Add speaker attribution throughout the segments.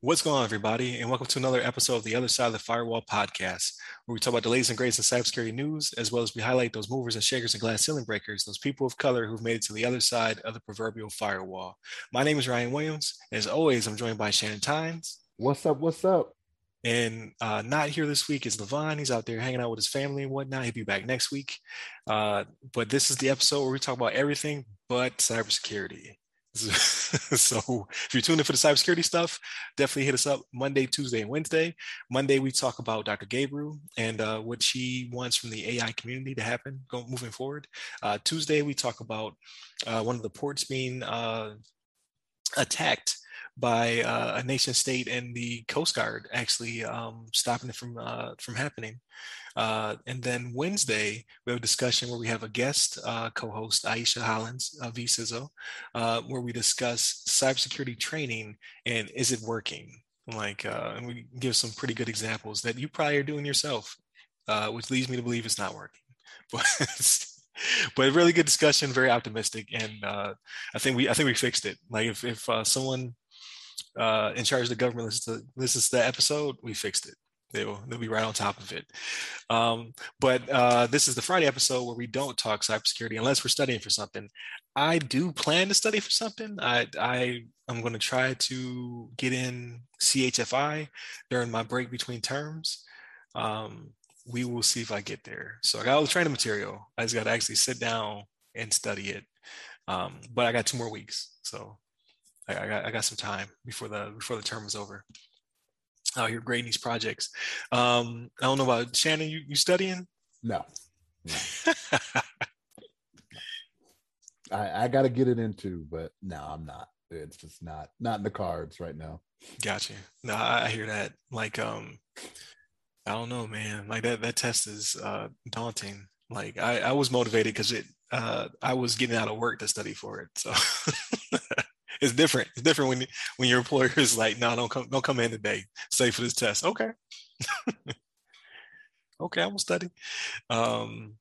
Speaker 1: What's going on, everybody, and welcome to another episode of the Other Side of the Firewall podcast, where we talk about the latest and greatest in cybersecurity news, as well as we highlight those movers and shakers and glass ceiling breakers, those people of color who've made it to the other side of the proverbial firewall. My name is Ryan Williams, and as always, I'm joined by Shannon Tynes.
Speaker 2: What's up? What's up?
Speaker 1: And uh, not here this week is Levon. He's out there hanging out with his family and whatnot. He'll be back next week. Uh, but this is the episode where we talk about everything but cybersecurity. so if you're tuning in for the cybersecurity stuff, definitely hit us up Monday, Tuesday, and Wednesday. Monday we talk about Dr. Gabriel and uh, what she wants from the AI community to happen going moving forward. Uh, Tuesday we talk about uh, one of the ports being uh, attacked by uh, a nation state and the Coast Guard actually um, stopping it from uh, from happening. Uh, and then Wednesday, we have a discussion where we have a guest uh, co-host, Aisha Hollins of vCISO, uh, where we discuss cybersecurity training and is it working? Like, uh, and we give some pretty good examples that you probably are doing yourself, uh, which leads me to believe it's not working. But but a really good discussion, very optimistic, and uh, I think we I think we fixed it. Like if if someone in charge of the government listens to listens to the episode, we fixed it. They'll, they'll be right on top of it. Um, but uh, this is the Friday episode where we don't talk cybersecurity unless we're studying for something. I do plan to study for something. I, I am going to try to get in CHFI during my break between terms. Um, we will see if I get there. So I got all the training material. I just got to actually sit down and study it. Um, but I got two more weeks, so I, I, got I got some time before the before the term is over out here grading these projects. Um, I don't know about Shannon. You you studying?
Speaker 2: No. no. I, I got to get it into, but no, I'm not. It's just not not in the cards right now.
Speaker 1: Gotcha. No, I, I hear that. Like, um, I don't know, man. Like that that test is uh, daunting. Like I, I was motivated because it uh, I was getting out of work to study for it. So it's different. It's different when when your employer is like, no, don't come, don't come in today. Stay for this test. Okay. okay, I will study. Um,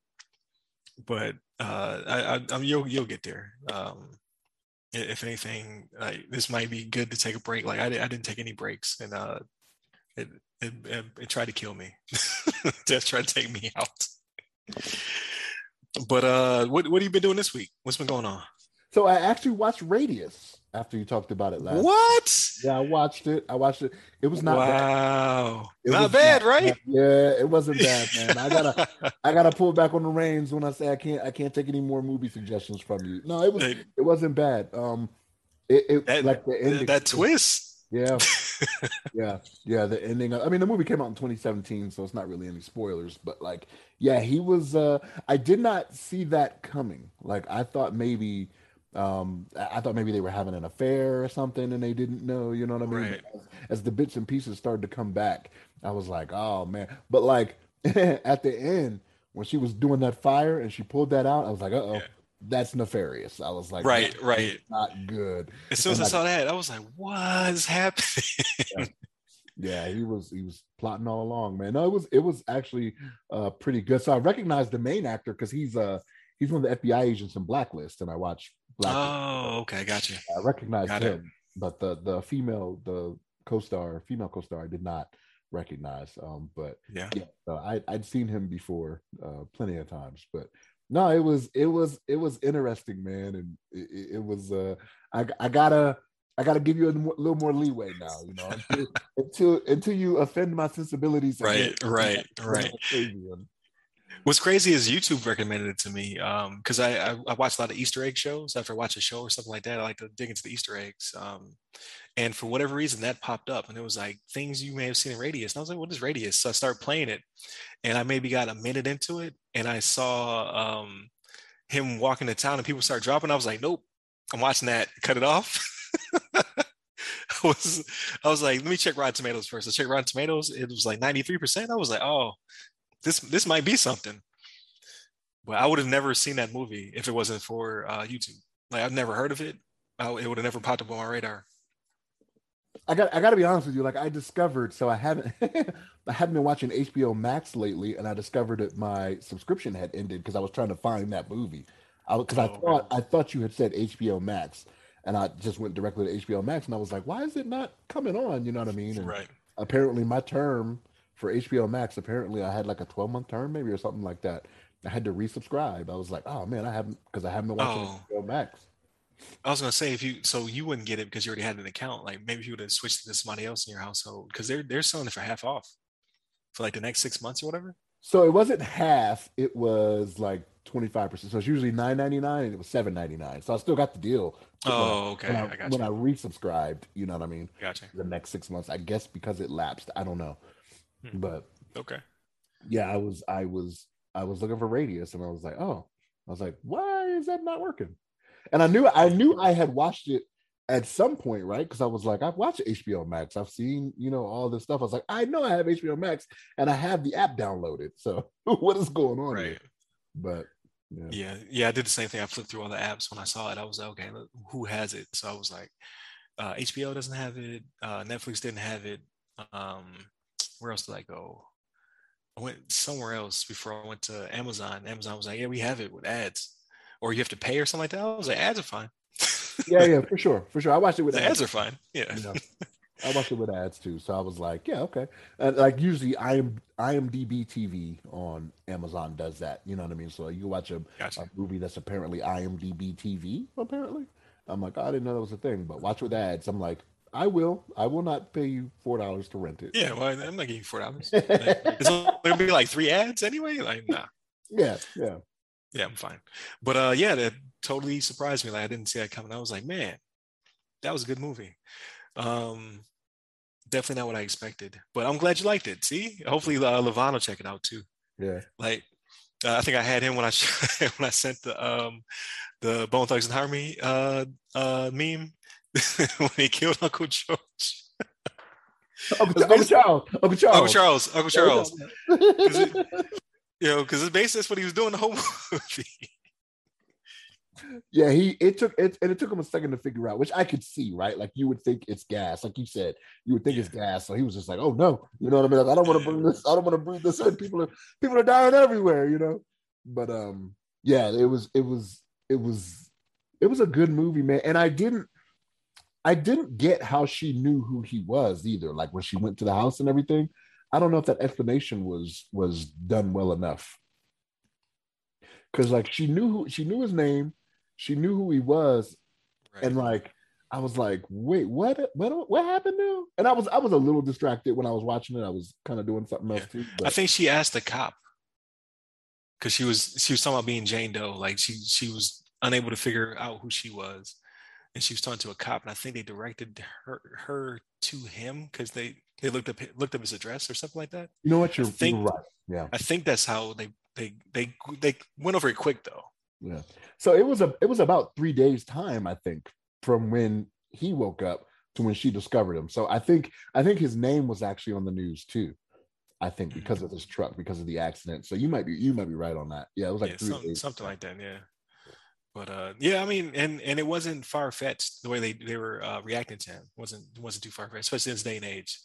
Speaker 1: but uh, I, I, you'll you'll get there. Um, if anything, like this might be good to take a break. Like I, I didn't take any breaks, and uh, it, it, it, it tried to kill me. Just tried to take me out. But uh, what what have you been doing this week? What's been going on?
Speaker 2: So I actually watched Radius after you talked about it last.
Speaker 1: What?
Speaker 2: Yeah, I watched it. I watched it. It was not
Speaker 1: wow. Bad. not bad, not, right?
Speaker 2: Yeah, it wasn't bad, man. I gotta I gotta pull back on the reins when I say I can't I can't take any more movie suggestions from you. No, it was it wasn't bad. Um it, it
Speaker 1: that,
Speaker 2: like
Speaker 1: the ending that twist.
Speaker 2: Yeah. yeah. Yeah. The ending. I mean, the movie came out in 2017, so it's not really any spoilers, but like, yeah, he was uh I did not see that coming. Like I thought maybe um i thought maybe they were having an affair or something and they didn't know you know what i mean
Speaker 1: right.
Speaker 2: as, as, the bits and pieces started to come back i was like oh man but like at the end when she was doing that fire and she pulled that out i was like uh-oh yeah. that's nefarious i was like
Speaker 1: right right
Speaker 2: not good
Speaker 1: as soon as and i saw that i was like what's happening
Speaker 2: yeah. yeah. he was he was plotting all along man no it was it was actually uh pretty good so i recognized the main actor because he's uh he's one of the fbi agents in blacklist and i watched
Speaker 1: Black. Oh, okay, got you.
Speaker 2: I recognized got him, it. but the the female, the co-star, female co-star, I did not recognize. Um, but
Speaker 1: yeah,
Speaker 2: yeah so I I'd seen him before, uh, plenty of times. But no, it was it was it was interesting, man, and it, it was uh, I I gotta. I got to give you a little more leeway now, you know, until until, until you offend my sensibilities.
Speaker 1: Right, right, right. What's crazy is YouTube recommended it to me because um, I, I, I watch a lot of Easter egg shows. After I watch a show or something like that, I like to dig into the Easter eggs. Um, and for whatever reason, that popped up, and it was like things you may have seen in Radius. And I was like, "What is Radius?" So I started playing it, and I maybe got a minute into it, and I saw um, him walking to town, and people start dropping. I was like, "Nope, I'm watching that. Cut it off." I was I was like, let me check Rotten Tomatoes first. I checked Rotten Tomatoes. It was like 93%. I was like, oh, this this might be something. But I would have never seen that movie if it wasn't for uh, YouTube. Like I've never heard of it. I, it would have never popped up on my radar.
Speaker 2: I got I got to be honest with you. Like I discovered, so I haven't I haven't been watching HBO Max lately, and I discovered that my subscription had ended because I was trying to find that movie. because I, I, oh, thought I thought you had said HBO Max, and I just went directly to HBO Max, and I was like, why is it not coming on? You know what I mean? And
Speaker 1: right.
Speaker 2: Apparently, my term for HBO Max, apparently I had like a 12 month term, maybe or something like that. I had to resubscribe. I was like, oh man, I haven't because I haven't been watching oh. HBO Max.
Speaker 1: I was gonna say if you so you wouldn't get it because you already had an account. Like maybe you would have switched to somebody else in your household because they're they're selling it for half off for like the next six months or whatever.
Speaker 2: So it wasn't half; it was like twenty five percent. So it's usually nine ninety nine, and it was seven ninety nine. So I still got the deal.
Speaker 1: Oh, okay.
Speaker 2: When I,
Speaker 1: I got
Speaker 2: when I resubscribed, you know what I mean.
Speaker 1: Gotcha.
Speaker 2: The next six months, I guess, because it lapsed. I don't know, hmm. but
Speaker 1: okay.
Speaker 2: Yeah, I was, I was, I was looking for Radius, and I was like, oh, I was like, why is that not working? And I knew, I knew I had watched it at some point, right? Because I was like, I've watched HBO Max. I've seen, you know, all this stuff. I was like, I know I have HBO Max and I have the app downloaded. So what is going on? Right. Here? But
Speaker 1: yeah. yeah. yeah, I did the same thing. I flipped through all the apps when I saw it. I was like, okay, who has it? So I was like, uh, HBO doesn't have it. Uh, Netflix didn't have it. Um, where else did I go? I went somewhere else before I went to Amazon. Amazon was like, yeah, we have it with ads, or you have to pay or something like that. I was like, ads are fine
Speaker 2: yeah, yeah, for sure, for sure. I watched it with
Speaker 1: the ads. ads are fine. Yeah, you know,
Speaker 2: I watched it with ads too. So I was like, yeah, okay. And like usually, I am IMDb TV on Amazon does that. You know what I mean? So you watch a, gotcha. a movie that's apparently IMDb TV. Apparently, I'm like, oh, I didn't know that was a thing. But watch with ads. I'm like, I will. I will not pay you four dollars to rent it.
Speaker 1: Yeah, well, I'm not giving you four dollars. it's gonna be like three ads anyway. Like, nah.
Speaker 2: Yeah, yeah.
Speaker 1: Yeah, I'm fine. But uh yeah, that totally surprised me. Like I didn't see that coming. I was like, man, that was a good movie. Um definitely not what I expected. But I'm glad you liked it. See? Hopefully uh, Levon will check it out too.
Speaker 2: Yeah.
Speaker 1: Like uh, I think I had him when I when I sent the um the Bone Thugs-n-Harmony uh uh meme when he killed Uncle George.
Speaker 2: Uncle, Uncle Charles. Uncle Charles.
Speaker 1: Uncle Charles. Uncle Charles. You know, because it's basically that's what he was doing the whole movie.
Speaker 2: Yeah, he it took it and it took him a second to figure out, which I could see, right? Like you would think it's gas, like you said, you would think yeah. it's gas. So he was just like, "Oh no," you know what I mean? Like, I don't want to bring this. I don't want to breathe this in. People are people are dying everywhere, you know. But um, yeah, it was it was it was it was a good movie, man. And I didn't I didn't get how she knew who he was either. Like when she went to the house and everything, I don't know if that explanation was was done well enough. Cause like she knew who she knew his name, she knew who he was, right. and like I was like, wait, what what what happened now? And I was I was a little distracted when I was watching it. I was kind of doing something else yeah. too.
Speaker 1: But. I think she asked the cop because she was she was talking about being Jane Doe. Like she she was unable to figure out who she was, and she was talking to a cop. And I think they directed her her to him because they they looked up looked up his address or something like that.
Speaker 2: You know what? You're, think, you're right. Yeah.
Speaker 1: I think that's how they they they they went over it quick though.
Speaker 2: Yeah. So it was a it was about three days time I think from when he woke up to when she discovered him. So I think I think his name was actually on the news too. I think mm-hmm. because of this truck because of the accident. So you might be you might be right on that. Yeah, it was like yeah,
Speaker 1: some, something like that. Yeah. But uh, yeah, I mean, and and it wasn't far fetched the way they they were uh, reacting to him. It wasn't wasn't too far fetched, especially in this day and age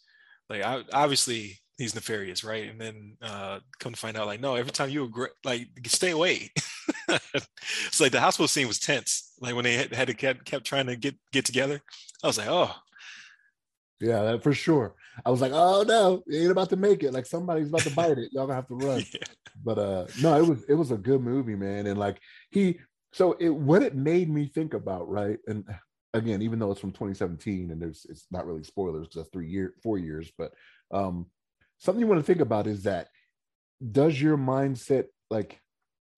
Speaker 1: like I, obviously he's nefarious, right? And then uh, come to find out, like, no, every time you agree, like, stay away. it's like the hospital scene was tense. Like when they had, had to kept, kept trying to get get together, I was like, oh,
Speaker 2: yeah, for sure. I was like, oh no, you ain't about to make it. Like somebody's about to bite it. Y'all gonna have to run. yeah. But uh, no, it was it was a good movie, man. And like he, so it what it made me think about, right? And again, even though it's from 2017 and there's it's not really spoilers because that's three year, four years, but um, something you want to think about is that does your mindset like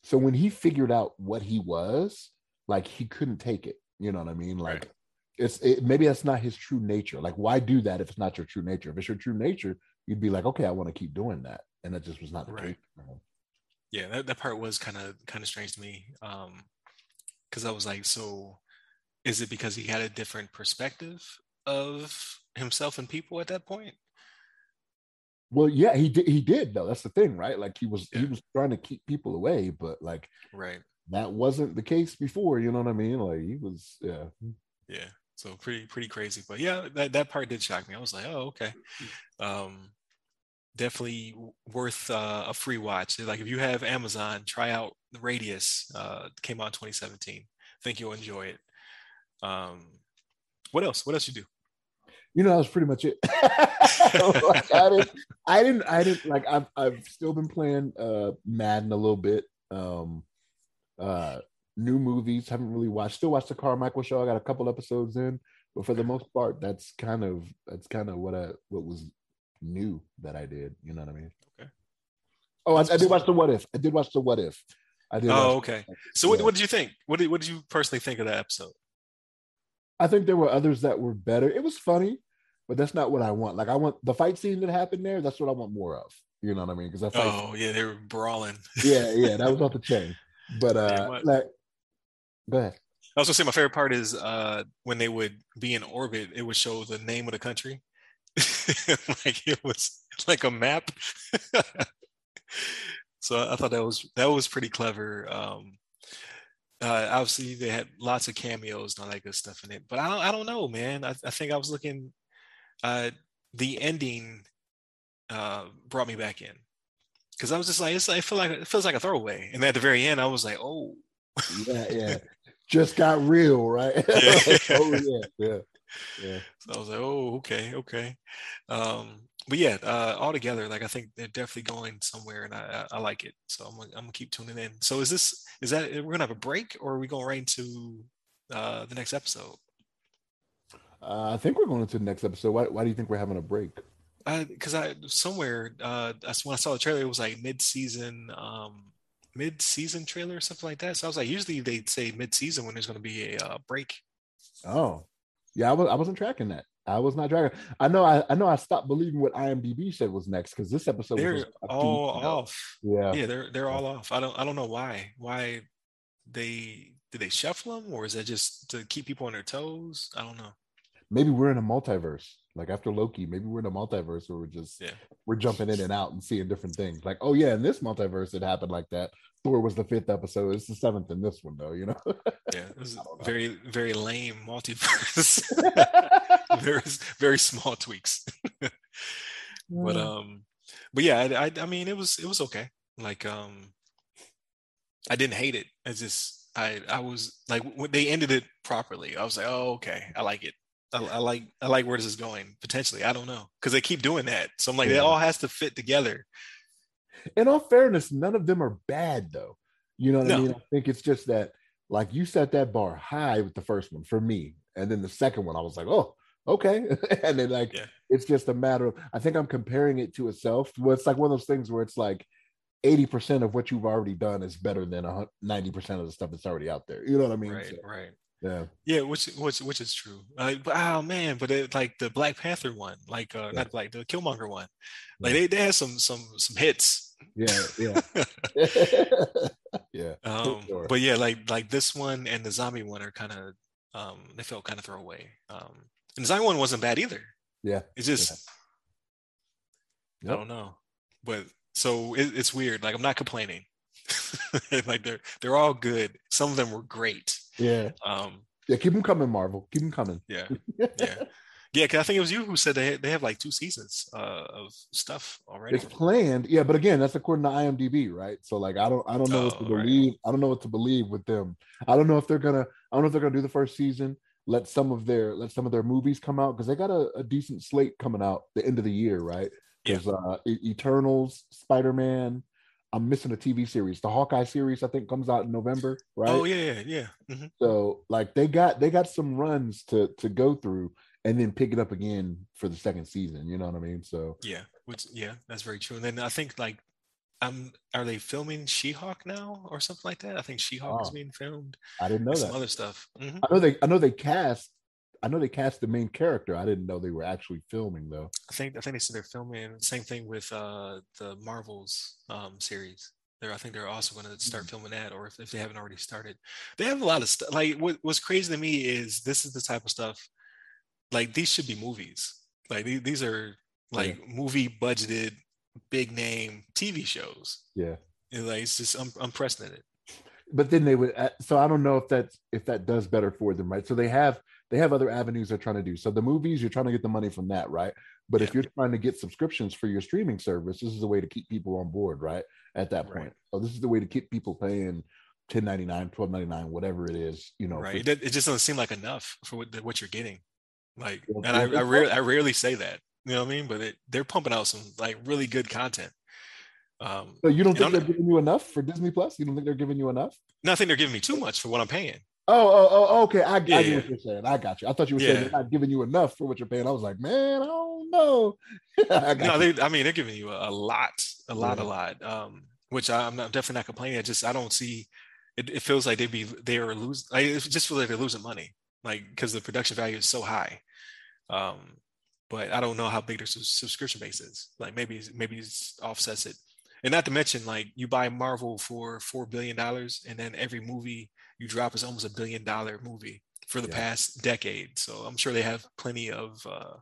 Speaker 2: so when he figured out what he was, like he couldn't take it. You know what I mean? Like right. it's it, maybe that's not his true nature. Like why do that if it's not your true nature? If it's your true nature, you'd be like, okay, I want to keep doing that, and that just was not the right. case.
Speaker 1: Yeah, that, that part was kind of kind of strange to me. Um, because I was like, so is it because he had a different perspective of himself and people at that point?
Speaker 2: Well, yeah, he did. He did though. That's the thing, right? Like he was yeah. he was trying to keep people away, but like
Speaker 1: right
Speaker 2: that wasn't the case before. You know what I mean? Like he was, yeah,
Speaker 1: yeah. So pretty pretty crazy, but yeah, that that part did shock me. I was like, oh okay. Um, definitely worth uh, a free watch. Like if you have Amazon, try out the Radius. Uh, came out in 2017. I think you'll enjoy it. Um, what else? What else you do?
Speaker 2: You know, that was pretty much it. like, I didn't, I didn't, I didn't like. I've, I've still been playing uh Madden a little bit. Um, uh, new movies haven't really watched. Still watch the Carmichael Show. I got a couple episodes in, but for the most part, that's kind of that's kind of what I what was new that I did. You know what I mean? Okay. Oh, I, I did watch the What If. I did watch the What If. I did.
Speaker 1: Oh, okay. So, what, what did you think? What did what did you personally think of that episode?
Speaker 2: I think there were others that were better. It was funny, but that's not what I want. Like I want the fight scene that happened there. That's what I want more of. You know what I mean? Because I
Speaker 1: oh yeah, they were brawling.
Speaker 2: yeah, yeah, that was off the chain. But uh, yeah, like, go ahead.
Speaker 1: I was gonna say my favorite part is uh when they would be in orbit, it would show the name of the country. like it was like a map. so I thought that was that was pretty clever. Um uh, obviously they had lots of cameos and all that good stuff in it, but I don't I don't know, man. I, I think I was looking uh the ending uh brought me back in because I was just like, it's like, I feel like it feels like a throwaway. And at the very end, I was like, oh,
Speaker 2: yeah, yeah, just got real, right? Yeah. oh yeah, yeah,
Speaker 1: yeah. So I was like, oh, okay, okay. Um, but yeah, uh, all together, like I think they're definitely going somewhere, and I, I, I like it. So I'm, I'm gonna keep tuning in. So is this is that we're gonna have a break, or are we going right into uh, the next episode?
Speaker 2: Uh, I think we're going into the next episode. Why, why do you think we're having a break?
Speaker 1: because I, I, somewhere uh, that's when I saw the trailer. It was like mid-season, um, mid-season trailer or something like that. So I was like, usually they'd say mid-season when there's going to be a uh, break.
Speaker 2: Oh, yeah, I was I wasn't tracking that. I was not tracking. I know I, I know I stopped believing what IMDb said was next because this episode
Speaker 1: they're
Speaker 2: was
Speaker 1: all off.
Speaker 2: Yeah,
Speaker 1: yeah, they're they're all off. I don't I don't know why why they did they shuffle them or is that just to keep people on their toes? I don't know
Speaker 2: maybe we're in a multiverse. Like after Loki, maybe we're in a multiverse where we're just
Speaker 1: yeah.
Speaker 2: we're jumping in and out and seeing different things. Like, oh yeah, in this multiverse it happened like that. Thor was the fifth episode. It's the seventh in this one though, you know.
Speaker 1: yeah, this is very very lame multiverse. very very small tweaks. but um, but yeah, I, I I mean it was it was okay. Like um, I didn't hate it. I just I I was like when they ended it properly. I was like, oh okay, I like it. I, I, like I like where this is going potentially. I don't know because they keep doing that. So I'm like, yeah. it all has to fit together.
Speaker 2: In all fairness, none of them are bad though. You know what no. I mean? I think it's just that like you set that bar high with the first one for me, and then the second one I was like, oh, okay, and then like yeah. it's just a matter of I think I'm comparing it to itself. Well, it's like one of those things where it's like. 80% of what you've already done is better than 90% of the stuff that's already out there. You know what I mean?
Speaker 1: Right, so, right.
Speaker 2: Yeah.
Speaker 1: Yeah, which which which is true. Like, oh man, but it, like the Black Panther one, like uh, yeah. not like the Killmonger one, like yeah. they, they had some some some hits.
Speaker 2: Yeah, yeah, yeah.
Speaker 1: Um, sure. But yeah, like like this one and the zombie one are kind of um they felt kind of throwaway. Um, and the zombie one wasn't bad either.
Speaker 2: Yeah,
Speaker 1: it's just yeah. I don't know, but so it, it's weird. Like I'm not complaining. like they're they're all good. Some of them were great.
Speaker 2: Yeah.
Speaker 1: Um.
Speaker 2: Yeah. Keep them coming, Marvel. Keep them coming.
Speaker 1: Yeah. Yeah. Yeah, because I think it was you who said they they have like two seasons uh, of stuff already.
Speaker 2: It's planned, yeah, but again, that's according to IMDb, right? So like, I don't I don't know oh, what to oh, believe. Right. I don't know what to believe with them. I don't know if they're gonna I don't know if they're gonna do the first season. Let some of their let some of their movies come out because they got a, a, decent slate coming out the end of the year, right? There's yeah. uh, Eternals, Spider Man, I'm missing a TV series. The Hawkeye series, I think, comes out in November, right?
Speaker 1: Oh yeah, yeah, yeah.
Speaker 2: Mm-hmm. So like they got they got some runs to to go through and then pick it up again for the second season. You know what I mean? So
Speaker 1: yeah, which yeah, that's very true. And then I think like um are they filming She-Hulk now or something like that? I think She-Hulk oh, is being filmed.
Speaker 2: I didn't know that.
Speaker 1: Some other stuff.
Speaker 2: Mm-hmm. I know they I know they cast I know they cast the main character. I didn't know they were actually filming though.
Speaker 1: I think I think they said they're filming. Same thing with uh the Marvels um series. They're I think they're also going to start mm-hmm. filming that, or if, if they haven't already started. They have a lot of stuff. Like what, what's crazy to me is this is the type of stuff. Like these should be movies. Like these, are like yeah. movie budgeted, big name TV shows.
Speaker 2: Yeah.
Speaker 1: And like it's just un- unprecedented.
Speaker 2: but then they would. uh, So I don't know if that if that does better for them, right? So they have they have other avenues they're trying to do. So the movies, you're trying to get the money from that, right? But if you're trying to get subscriptions for your streaming service, this is a way to keep people on board, right? At that
Speaker 1: Right.
Speaker 2: point. So this is the way to keep people paying 1099, 1299, whatever it is, you know.
Speaker 1: right.
Speaker 2: for-
Speaker 1: It, it just doesn't seem like enough for what, what you're getting. Like, and I, I, rarely, I rarely say that. You know what I mean? But it, they're pumping out some like really good content. Um,
Speaker 2: so you don't think they're giving you enough for Disney Plus? You don't think they're giving you enough?
Speaker 1: nothing they're giving me too much for what I'm paying.
Speaker 2: Oh, oh, oh, okay. I, I get what you're saying. I got you. I thought you were saying
Speaker 1: Yeah.
Speaker 2: they're not giving you enough for what you're paying. I was like, man, I don't know. I
Speaker 1: No, they, I mean, they're giving you a, a lot, a lot,
Speaker 2: Yeah.
Speaker 1: a lot. Um, which I, I'm definitely not complaining. I just I don't see. It, it feels like they'd be they are losing. Like, it just feels like they're losing money, like because the production value is so high. Um, but I don't know how big their subscription base is. Like maybe maybe it's offsets it, and not to mention like you buy Marvel for four billion dollars, and then every movie you drop is almost a billion dollar movie for the
Speaker 2: Yeah.
Speaker 1: past decade. So I'm sure they have plenty of uh,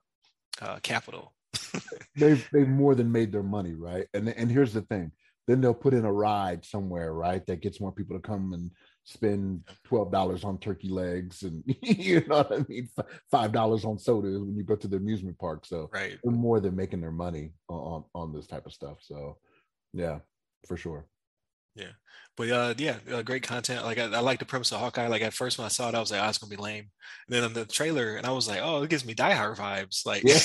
Speaker 1: uh, capital.
Speaker 2: they've they've more than made their money, right? And and here's the thing: then they'll put in a ride somewhere, right? That gets more people to come and spend twelve dollars on turkey legs, and you know what I mean, five dollars on sodas when you go to the amusement park. So
Speaker 1: Right.
Speaker 2: they're more than making their money on on this type of stuff. So yeah, for sure.
Speaker 1: Yeah, but uh, yeah, uh, great content. Like I, I like the premise of Hawkeye. Like at first when I saw it, I was like, "Oh, it's gonna be lame." And then on the trailer, and I was like, "Oh, it gives me Die Hard vibes." Like
Speaker 2: Yeah.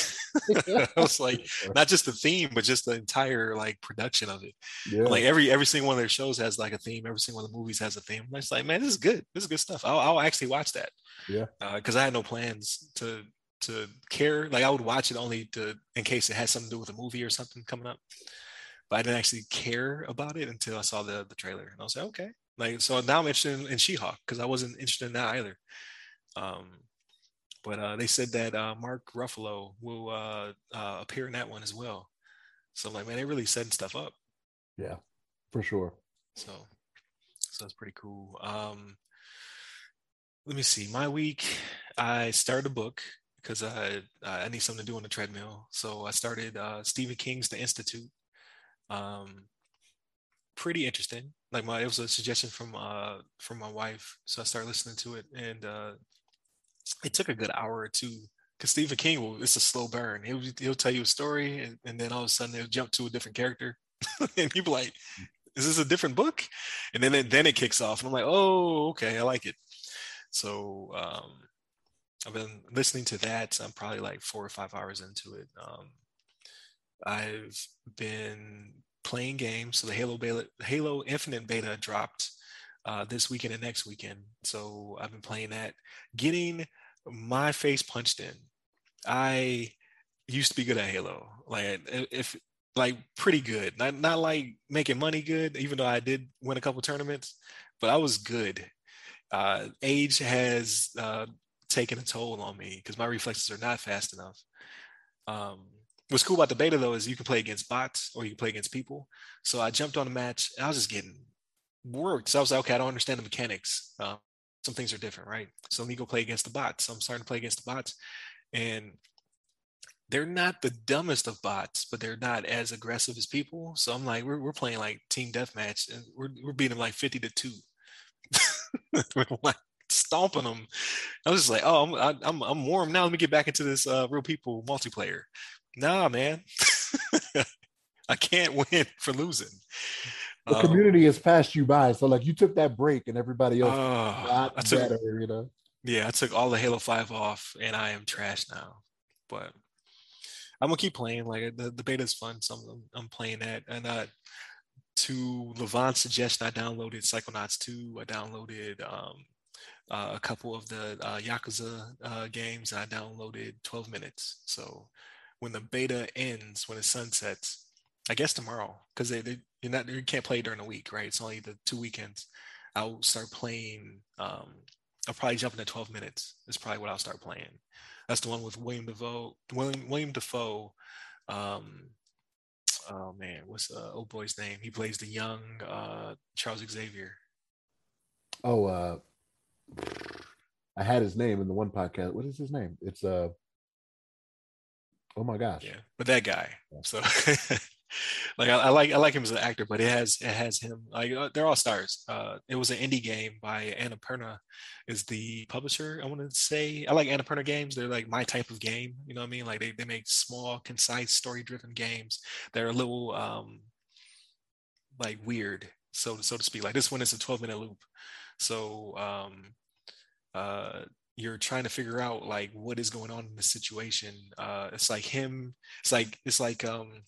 Speaker 1: I was like, not just the theme, but just the entire like production of it.
Speaker 2: yeah,
Speaker 1: Like every every single one of their shows has like a theme. Every single one of the movies has a theme. I'm like, man, this is good. This is good stuff. I'll, I'll actually watch that.
Speaker 2: Yeah.
Speaker 1: Because I had no plans to to care. Like I would watch it only to in case it had something to do with a movie or something coming up. But I didn't actually care about it until I saw the the trailer, and I was like, okay. Like so now I'm interested in, in She-Hulk because I wasn't interested in that either. Um, but uh, they said that uh, Mark Ruffalo will uh, uh, appear in that one as well. So I'm like, man, they really setting stuff up.
Speaker 2: yeah, for sure.
Speaker 1: So, so that's pretty cool. Um, let me see. My week, I started a book because I I need something to do on the treadmill. So I started uh, Stephen King's The Institute. Um, pretty interesting. Like my, it was a suggestion from uh from my wife, so I started listening to it, and uh, it took a good hour or two. Because Stephen King will, it's a slow burn. He'll he'll tell you a story, and, and then all of a sudden they'll jump to a different character, and you'll be like, is this a different book? And then it, then it kicks off, and I'm like, oh, okay, I like it. So um, I've been listening to that. I'm probably like four or five hours into it. Um, I've been playing games. So the Halo beta, Halo Infinite beta dropped uh, this weekend and next weekend. So I've been playing that, getting my face punched in. I used to be good at Halo. Like if like pretty good. Not not like making money good, even though I did win a couple tournaments, but I was good. Uh, age has uh, taken a toll on me because my reflexes are not fast enough. Um, what's cool about the beta though is you can play against bots or you can play against people. So I jumped on a match I was just getting worked. So I was like, okay, I don't understand the mechanics. Uh, some things are different, right? So let me go play against the bots. So I'm starting to play against the bots, and they're not the dumbest of bots, but they're not as aggressive as people. So I'm like, we're, we're playing like team deathmatch, and we're we're beating them like 50 to two. we're like stomping them. I was just like, oh, I'm I, I'm I'm warm now. Let me get back into this uh, real people multiplayer. Nah, man, I can't win for losing.
Speaker 2: The
Speaker 1: Um,
Speaker 2: community has passed you by, so like you took that break, and everybody else
Speaker 1: oh,
Speaker 2: got
Speaker 1: I took
Speaker 2: better. You know.
Speaker 1: Yeah, I took all the Halo 5 off and I am trash now. But I'm gonna keep playing. Like the, the beta is fun, so I'm, I'm playing that. And uh to Levon's suggestion, I downloaded Psychonauts 2. I downloaded um uh, a couple of the uh, Yakuza uh, games, and I downloaded 12 minutes. So when the beta ends, when it sunsets, I guess tomorrow, because they, they you're not you can't play during the week, right? It's only the two weekends. I'll start playing. Um, I'll probably jump into 12 minutes. Is probably what I'll start playing. That's the one with William Dafoe. William William Dafoe. Um, oh man, what's uh, old boy's name? He plays the young uh, Charles Xavier.
Speaker 2: Oh, uh, I had his name in the one podcast. What is his name? It's uh. Oh my gosh.
Speaker 1: Yeah, but that guy.
Speaker 2: Yeah.
Speaker 1: So like I, I, like I like him as an actor, but it has it has him like uh, they're all stars. Uh, it was an indie game by Annapurna, is the publisher. I want to say I like Annapurna games. They're like my type of game. You know what I mean? Like they they make small, concise, story driven games. They're a little um like weird, so so to speak. Like this one is a 12 minute loop, so um uh you're trying to figure out like what is going on in the situation. Uh, it's like him. It's like it's like um,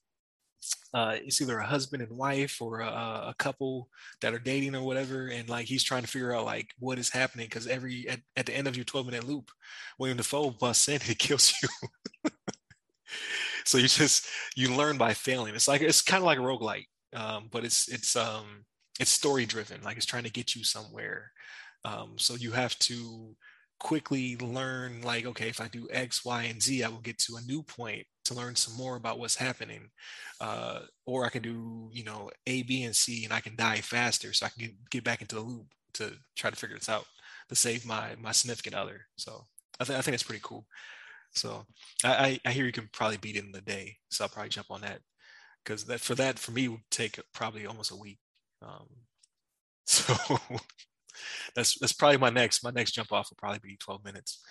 Speaker 1: uh, it's either a husband and wife or a, a, couple that are dating or whatever, and like he's trying to figure out like what is happening because every at, at the end of your 12 minute loop, William Dafoe busts in he kills you. so you just you learn by failing. It's like it's kind of like a roguelike, um, but it's it's um it's story driven. Like it's trying to get you somewhere. Um, so you have to quickly learn like okay if i do x y and z i will get to a new point to learn some more about what's happening. Uh, or i can do you know a b and c and i can die faster so i can get, get back into the loop to try to figure this out to save my my significant other. So i, th- I think it's pretty cool. So I, I hear you can probably beat it in the day so i'll probably jump on that because that for that for me would take probably almost a week. Um, so that's that's probably my next my next jump off will probably be 12 minutes.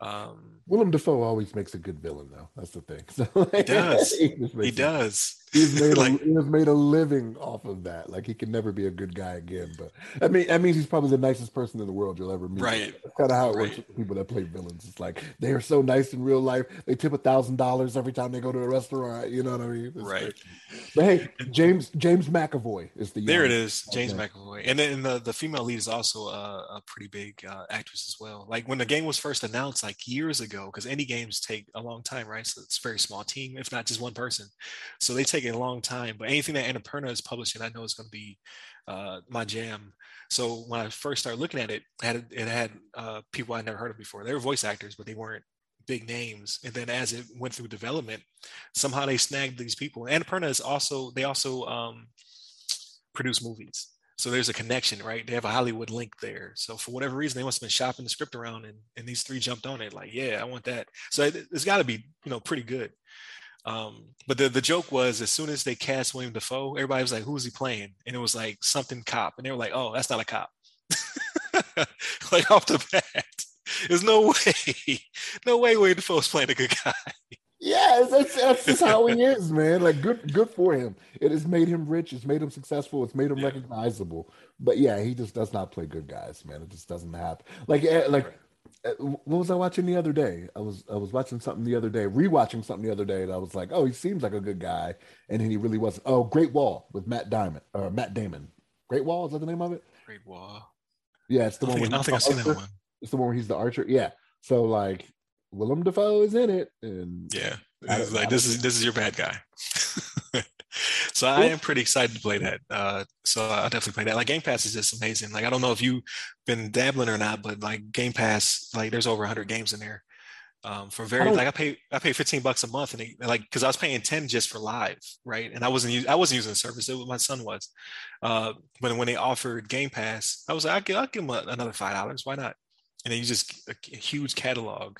Speaker 2: Um, Willem Dafoe always makes a good villain, though. That's the thing. So,
Speaker 1: like, he does. he, he does.
Speaker 2: He's made like, a, he has made a living off of that. Like he can never be a good guy again. But I mean, that means he's probably the nicest person in the world you'll ever meet.
Speaker 1: Right.
Speaker 2: That's kind of how it
Speaker 1: right.
Speaker 2: works with people that play villains. It's like they are so nice in real life. They tip a thousand dollars every time they go to a restaurant. You know what I mean? It's
Speaker 1: right.
Speaker 2: But hey, James James McAvoy is the
Speaker 1: there. It is James okay. McAvoy, and then the the female lead is also a, a pretty big uh, actress as well. Like when the game was first announced, like years ago, because any games take a long time, right? So it's a very small team, if not just one person. So they take a long time but anything that Annapurna is publishing, I know is going to be uh, my jam. So when I first started looking at it, it had, it had uh, people I'd never heard of before. They were voice actors, but they weren't big names. And then as it went through development, somehow they snagged these people. Annapurna is also they also um, produce movies. So there's a connection, right? They have a Hollywood link there. So for whatever reason, they must have been shopping the script around, and, and these three jumped on it. Like, yeah, I want that. So it, has got to be, you know, pretty good. Um, but the, the joke was as soon as they cast William Dafoe, everybody was like, who's he playing? And it was like something cop. And they were like, oh, that's not a cop. like off the bat. There's no way, no way William Dafoe's playing a good guy.
Speaker 2: Yeah, that's, that's just how he is, man. Like good, good for him. It has made him rich. It's made him successful. It's made him yeah. recognizable. But yeah, he just does not play good guys, man. It just doesn't happen. Like, eh, like uh, what was I watching the other day? I was I was watching something the other day, rewatching something the other day, and I was like, oh, he seems like a good guy, and then he really wasn't. Oh, Great Wall with Matt Diamond or Matt Damon. Great Wall is that the name of it?
Speaker 1: Great Wall.
Speaker 2: Yeah, it's the
Speaker 1: I
Speaker 2: one.
Speaker 1: Think, I don't think I've seen that one.
Speaker 2: It's the one where he's the archer. Yeah. So like, Willem Dafoe is in it, and
Speaker 1: yeah, it's like this is this is your bad guy. so I am pretty excited to play that. Uh, so I'll definitely play that. Like Game Pass is just amazing. Like I don't know if you've been dabbling or not, but like Game Pass, like there's over 100 games in there. Um, for very like I pay I pay 15 bucks a month and they, like because I was paying 10 just for live, right? And I wasn't I wasn't using the service. It was, my son was. Uh, but when they offered Game Pass, I was like, I'll give, I'll give him another five dollars. Why not? And then you just a, a huge catalog.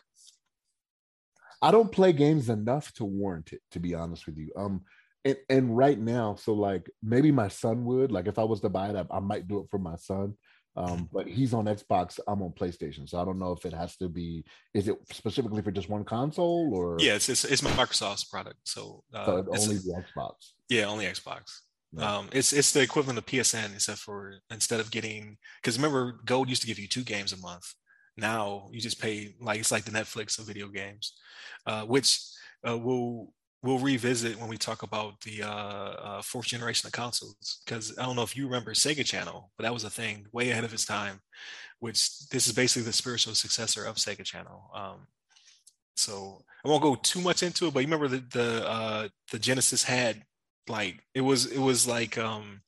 Speaker 2: I don't play games enough to warrant it, to be honest with you. Um, and, and right now, so like maybe my son would like if I was to buy it, I, I might do it for my son. Um, but he's on Xbox, I'm on PlayStation, so I don't know if it has to be. Is it specifically for just one console or?
Speaker 1: Yeah, it's it's, it's Microsoft's product, so,
Speaker 2: uh, so only the Xbox.
Speaker 1: Yeah, only Xbox. Yeah. Um, it's it's the equivalent of PSN, except for instead of getting because remember Gold used to give you two games a month. Now you just pay like it's like the Netflix of video games, uh, which uh, will we'll revisit when we talk about the uh, uh, fourth generation of consoles because I don't know if you remember Sega Channel, but that was a thing way ahead of its time. Which this is basically the spiritual successor of Sega Channel. Um, so I won't go too much into it, but you remember the the uh, the Genesis had like it was it was like um,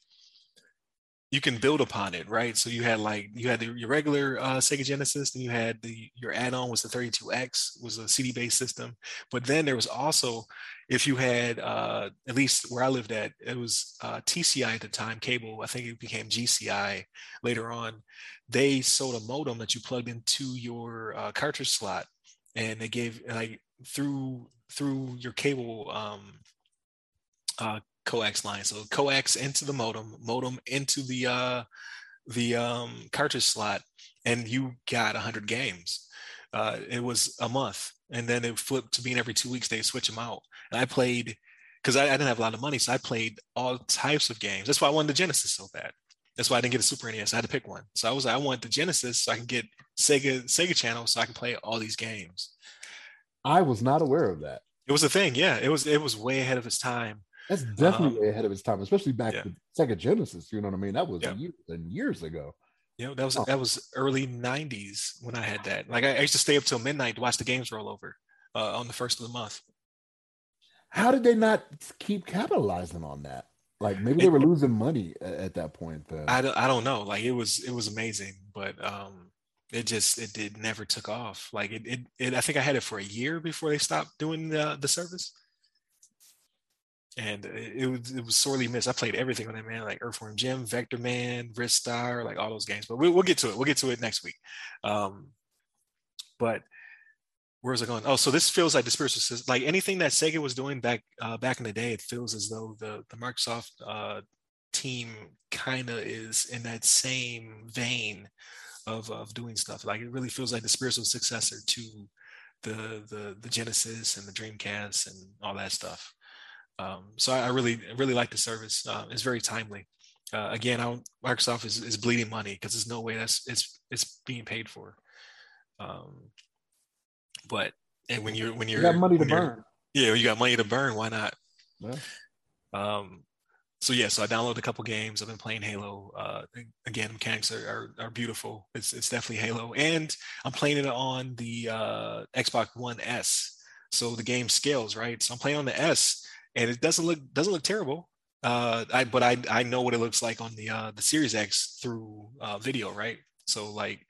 Speaker 1: you can build upon it, right? So you had like you had the, your regular uh, Sega Genesis, and you had the your add-on was the 32X, was a CD-based system. But then there was also, if you had uh, at least where I lived at, it was uh, TCI at the time, cable. I think it became GCI later on. They sold a modem that you plugged into your uh, cartridge slot, and they gave like through through your cable um, uh, coax line. So coax into the modem, modem into the uh, the um, cartridge slot, and you got 100 games. Uh, it was a month, and then it flipped to being every two weeks. They switch them out, and I played because I, I, didn't have a lot of money, so I played all types of games. That's why I wanted the Genesis so bad. That's why I didn't get a Super NES. I had to pick one. So I was I want the Genesis so I can get Sega Sega Channel so I can play all these games.
Speaker 2: I was not aware of that.
Speaker 1: It was a thing, yeah. It was it was way ahead of its time.
Speaker 2: That's definitely um, way ahead of its time, especially back yeah. to Sega Genesis. You know what I mean? That was yeah. years and years ago.
Speaker 1: Yeah, that was oh. that was early '90s when I had that. Like I, I used to stay up till midnight to watch the games roll over uh, on the first of the month.
Speaker 2: How did they not keep capitalizing on that? Like maybe they were losing money at, that point.
Speaker 1: Then. I don't, I don't know. Like it was it was amazing, but um, it just it did never took off. Like it, it, it I think I had it for a year before they stopped doing the the service and it, was it was sorely missed. I played everything on that man, like Earthworm Jim, Vector Man, Ristar, like all those games. But we, will get to it. We'll get to it next week. Um, but where's it going? Oh, so this feels like spiritual system. Like anything that Sega was doing back uh, back in the day, it feels as though the the Microsoft uh, team kind of is in that same vein of of doing stuff. Like it really feels like the spiritual successor to the the the Genesis and the Dreamcast and all that stuff. Um, so I, I, really, really like the service. Uh, it's very timely. Uh, again, I, Microsoft is, is bleeding money because there's no way that's it's it's being paid for. Um, but and when you're when you're
Speaker 2: you got money to burn,
Speaker 1: yeah, you got money to burn. Why not? Yeah. Um, so yeah, so I downloaded a couple games. I've been playing Halo. Uh, again, mechanics are, are, are beautiful. It's it's definitely Halo, and I'm playing it on the uh, Xbox One S. So the game scales right. So I'm playing on the S, and it doesn't look doesn't look terrible. Uh, I but I I know what it looks like on the uh, the Series X through uh, video, right? So like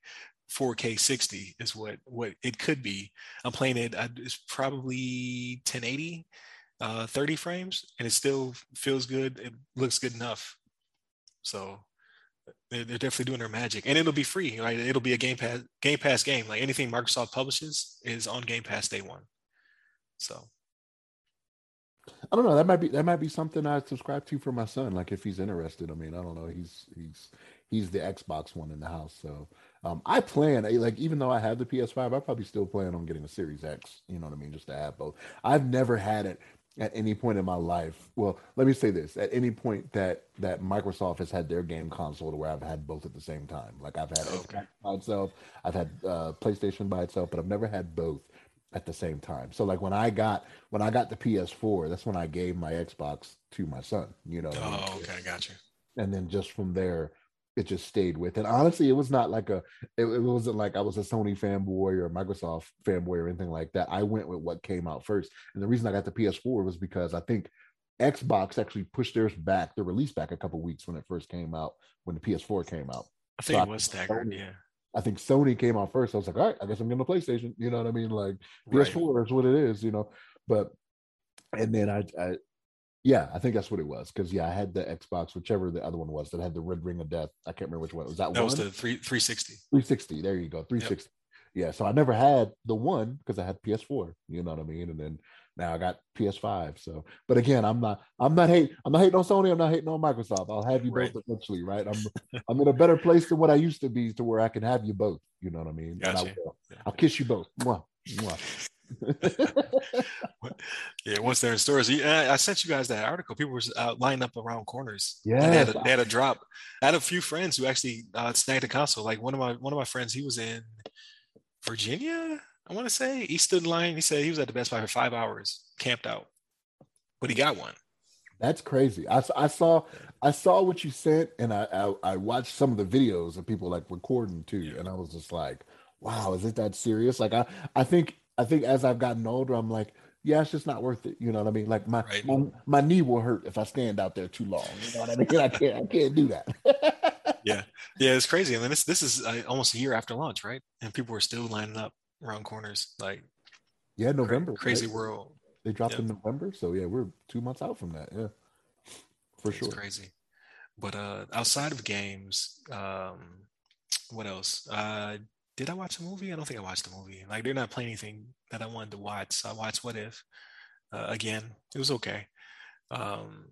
Speaker 1: 4K 60 is what what it could be. I'm playing it. It's probably 1080, uh, 30 frames, and it still feels good. It looks good enough. So they're, they're definitely doing their magic, and it'll be free. Right? It'll be a Game Pass Game Pass game. Like anything Microsoft publishes is on Game Pass day one. So
Speaker 2: I don't know. That might be that might be something I subscribe to for my son. Like if he's interested. I mean, I don't know. He's he's he's the Xbox one in the house. So um, I plan like even though I have the PS5, I probably still plan on getting a Series X. You know what I mean? Just to have both. I've never had it at any point in my life. Well, let me say this: at any point that that Microsoft has had their game console to where I've had both at the same time. Like I've had okay. Xbox by itself, I've had uh, PlayStation by itself, but I've never had both at the same time. So like when I got when I got the PS4, that's when I gave my Xbox to my son. You know.
Speaker 1: Oh, okay, gotcha.
Speaker 2: And then just from there, it just stayed with. And honestly, it was not like a. It, it wasn't like I was a Sony fanboy or Microsoft fanboy or anything like that. I went with what came out first. And the reason I got the PS4 was because I think Xbox actually pushed theirs back, the release back a couple weeks when it first came out, when the PS4 came out.
Speaker 1: I think so it was staggered, yeah.
Speaker 2: I think Sony came out first. I was like, all right, I guess I'm getting a PlayStation. You know what I mean? Like PS4 is what it is, you know. But and then I, I yeah, I think that's what it was. Because yeah, I had the Xbox, whichever the other one was that had the red ring of death. I can't remember which one. Was that,
Speaker 1: that
Speaker 2: one?
Speaker 1: was the three 360.
Speaker 2: 360. There you go. 360. Yep. Yeah. So I never had the one because I had PS4. You know what I mean? And then now I got PS5. So, but again, I'm not, I'm not hating, I'm not hating on Sony. I'm not hating on Microsoft. I'll have you right. both eventually, right? I'm, I'm in a better place than what I used to be, to where I can have you both. You know what I mean?
Speaker 1: Gotcha. I
Speaker 2: will. I'll kiss you both. Mwah. Mwah.
Speaker 1: yeah, once they're in stores, I sent you guys that article. People were uh, lining up around corners.
Speaker 2: Yeah,
Speaker 1: they, had a, they had a drop. I had a few friends who actually uh, snagged a console. Like one of my one of my friends, he was in Virginia, I want to say he stood in line. He said he was at the Best Buy for five hours, camped out, but he got one.
Speaker 2: That's crazy. I, I saw I saw what you sent, and I, I, I watched some of the videos of people like recording too, yeah. and I was just like, wow, is it that serious? Like I I think I think as I've gotten older, I'm like, yeah, it's just not worth it. You know what I mean? Like my right. my, my knee will hurt if I stand out there too long. You know what I mean? I can't I can't do
Speaker 1: that. yeah, yeah, it's crazy. I mean, this this is uh, almost a year after launch, right? And people are still lining up around corners. Like,
Speaker 2: yeah, November.
Speaker 1: Crazy right? world.
Speaker 2: They dropped in November, so yeah, we're two months out from that. Yeah, for sure.
Speaker 1: crazy. But uh, outside of games, um, what else? Uh, did I watch a movie? I don't think I watched a movie. Like they're not playing anything that I wanted to watch. So I watched What If. Uh, again, it was okay. Um,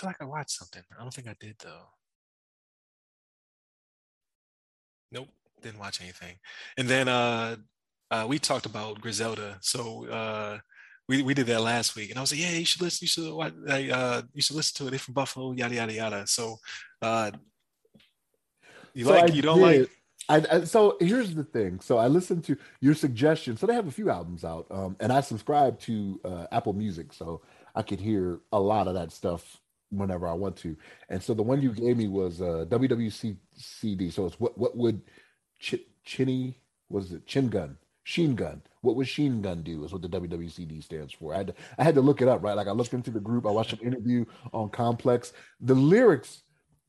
Speaker 1: feel like I watched something. I don't think I did though. Nope, didn't watch anything. And then uh, uh we talked about Griselda. So uh we, we did that last week, and I was like, "Yeah, you should listen. You should like, uh, you should listen to it. They're from Buffalo, yada yada yada." So, uh, you so like, I you don't did. like.
Speaker 2: I, I, so here's the thing. So I listened to your suggestion. So they have a few albums out, um, and I subscribe to uh, Apple Music, so I could hear a lot of that stuff whenever I want to. And so the one you gave me was uh, WWC CD. So it's what what would Ch- Chinny was it Chin Gun Sheen Gun. What would Sheen Gun do? Is what the WWCD stands for. I had to, I had to look it up, right? Like I looked into the group. I watched an interview on Complex. The lyrics,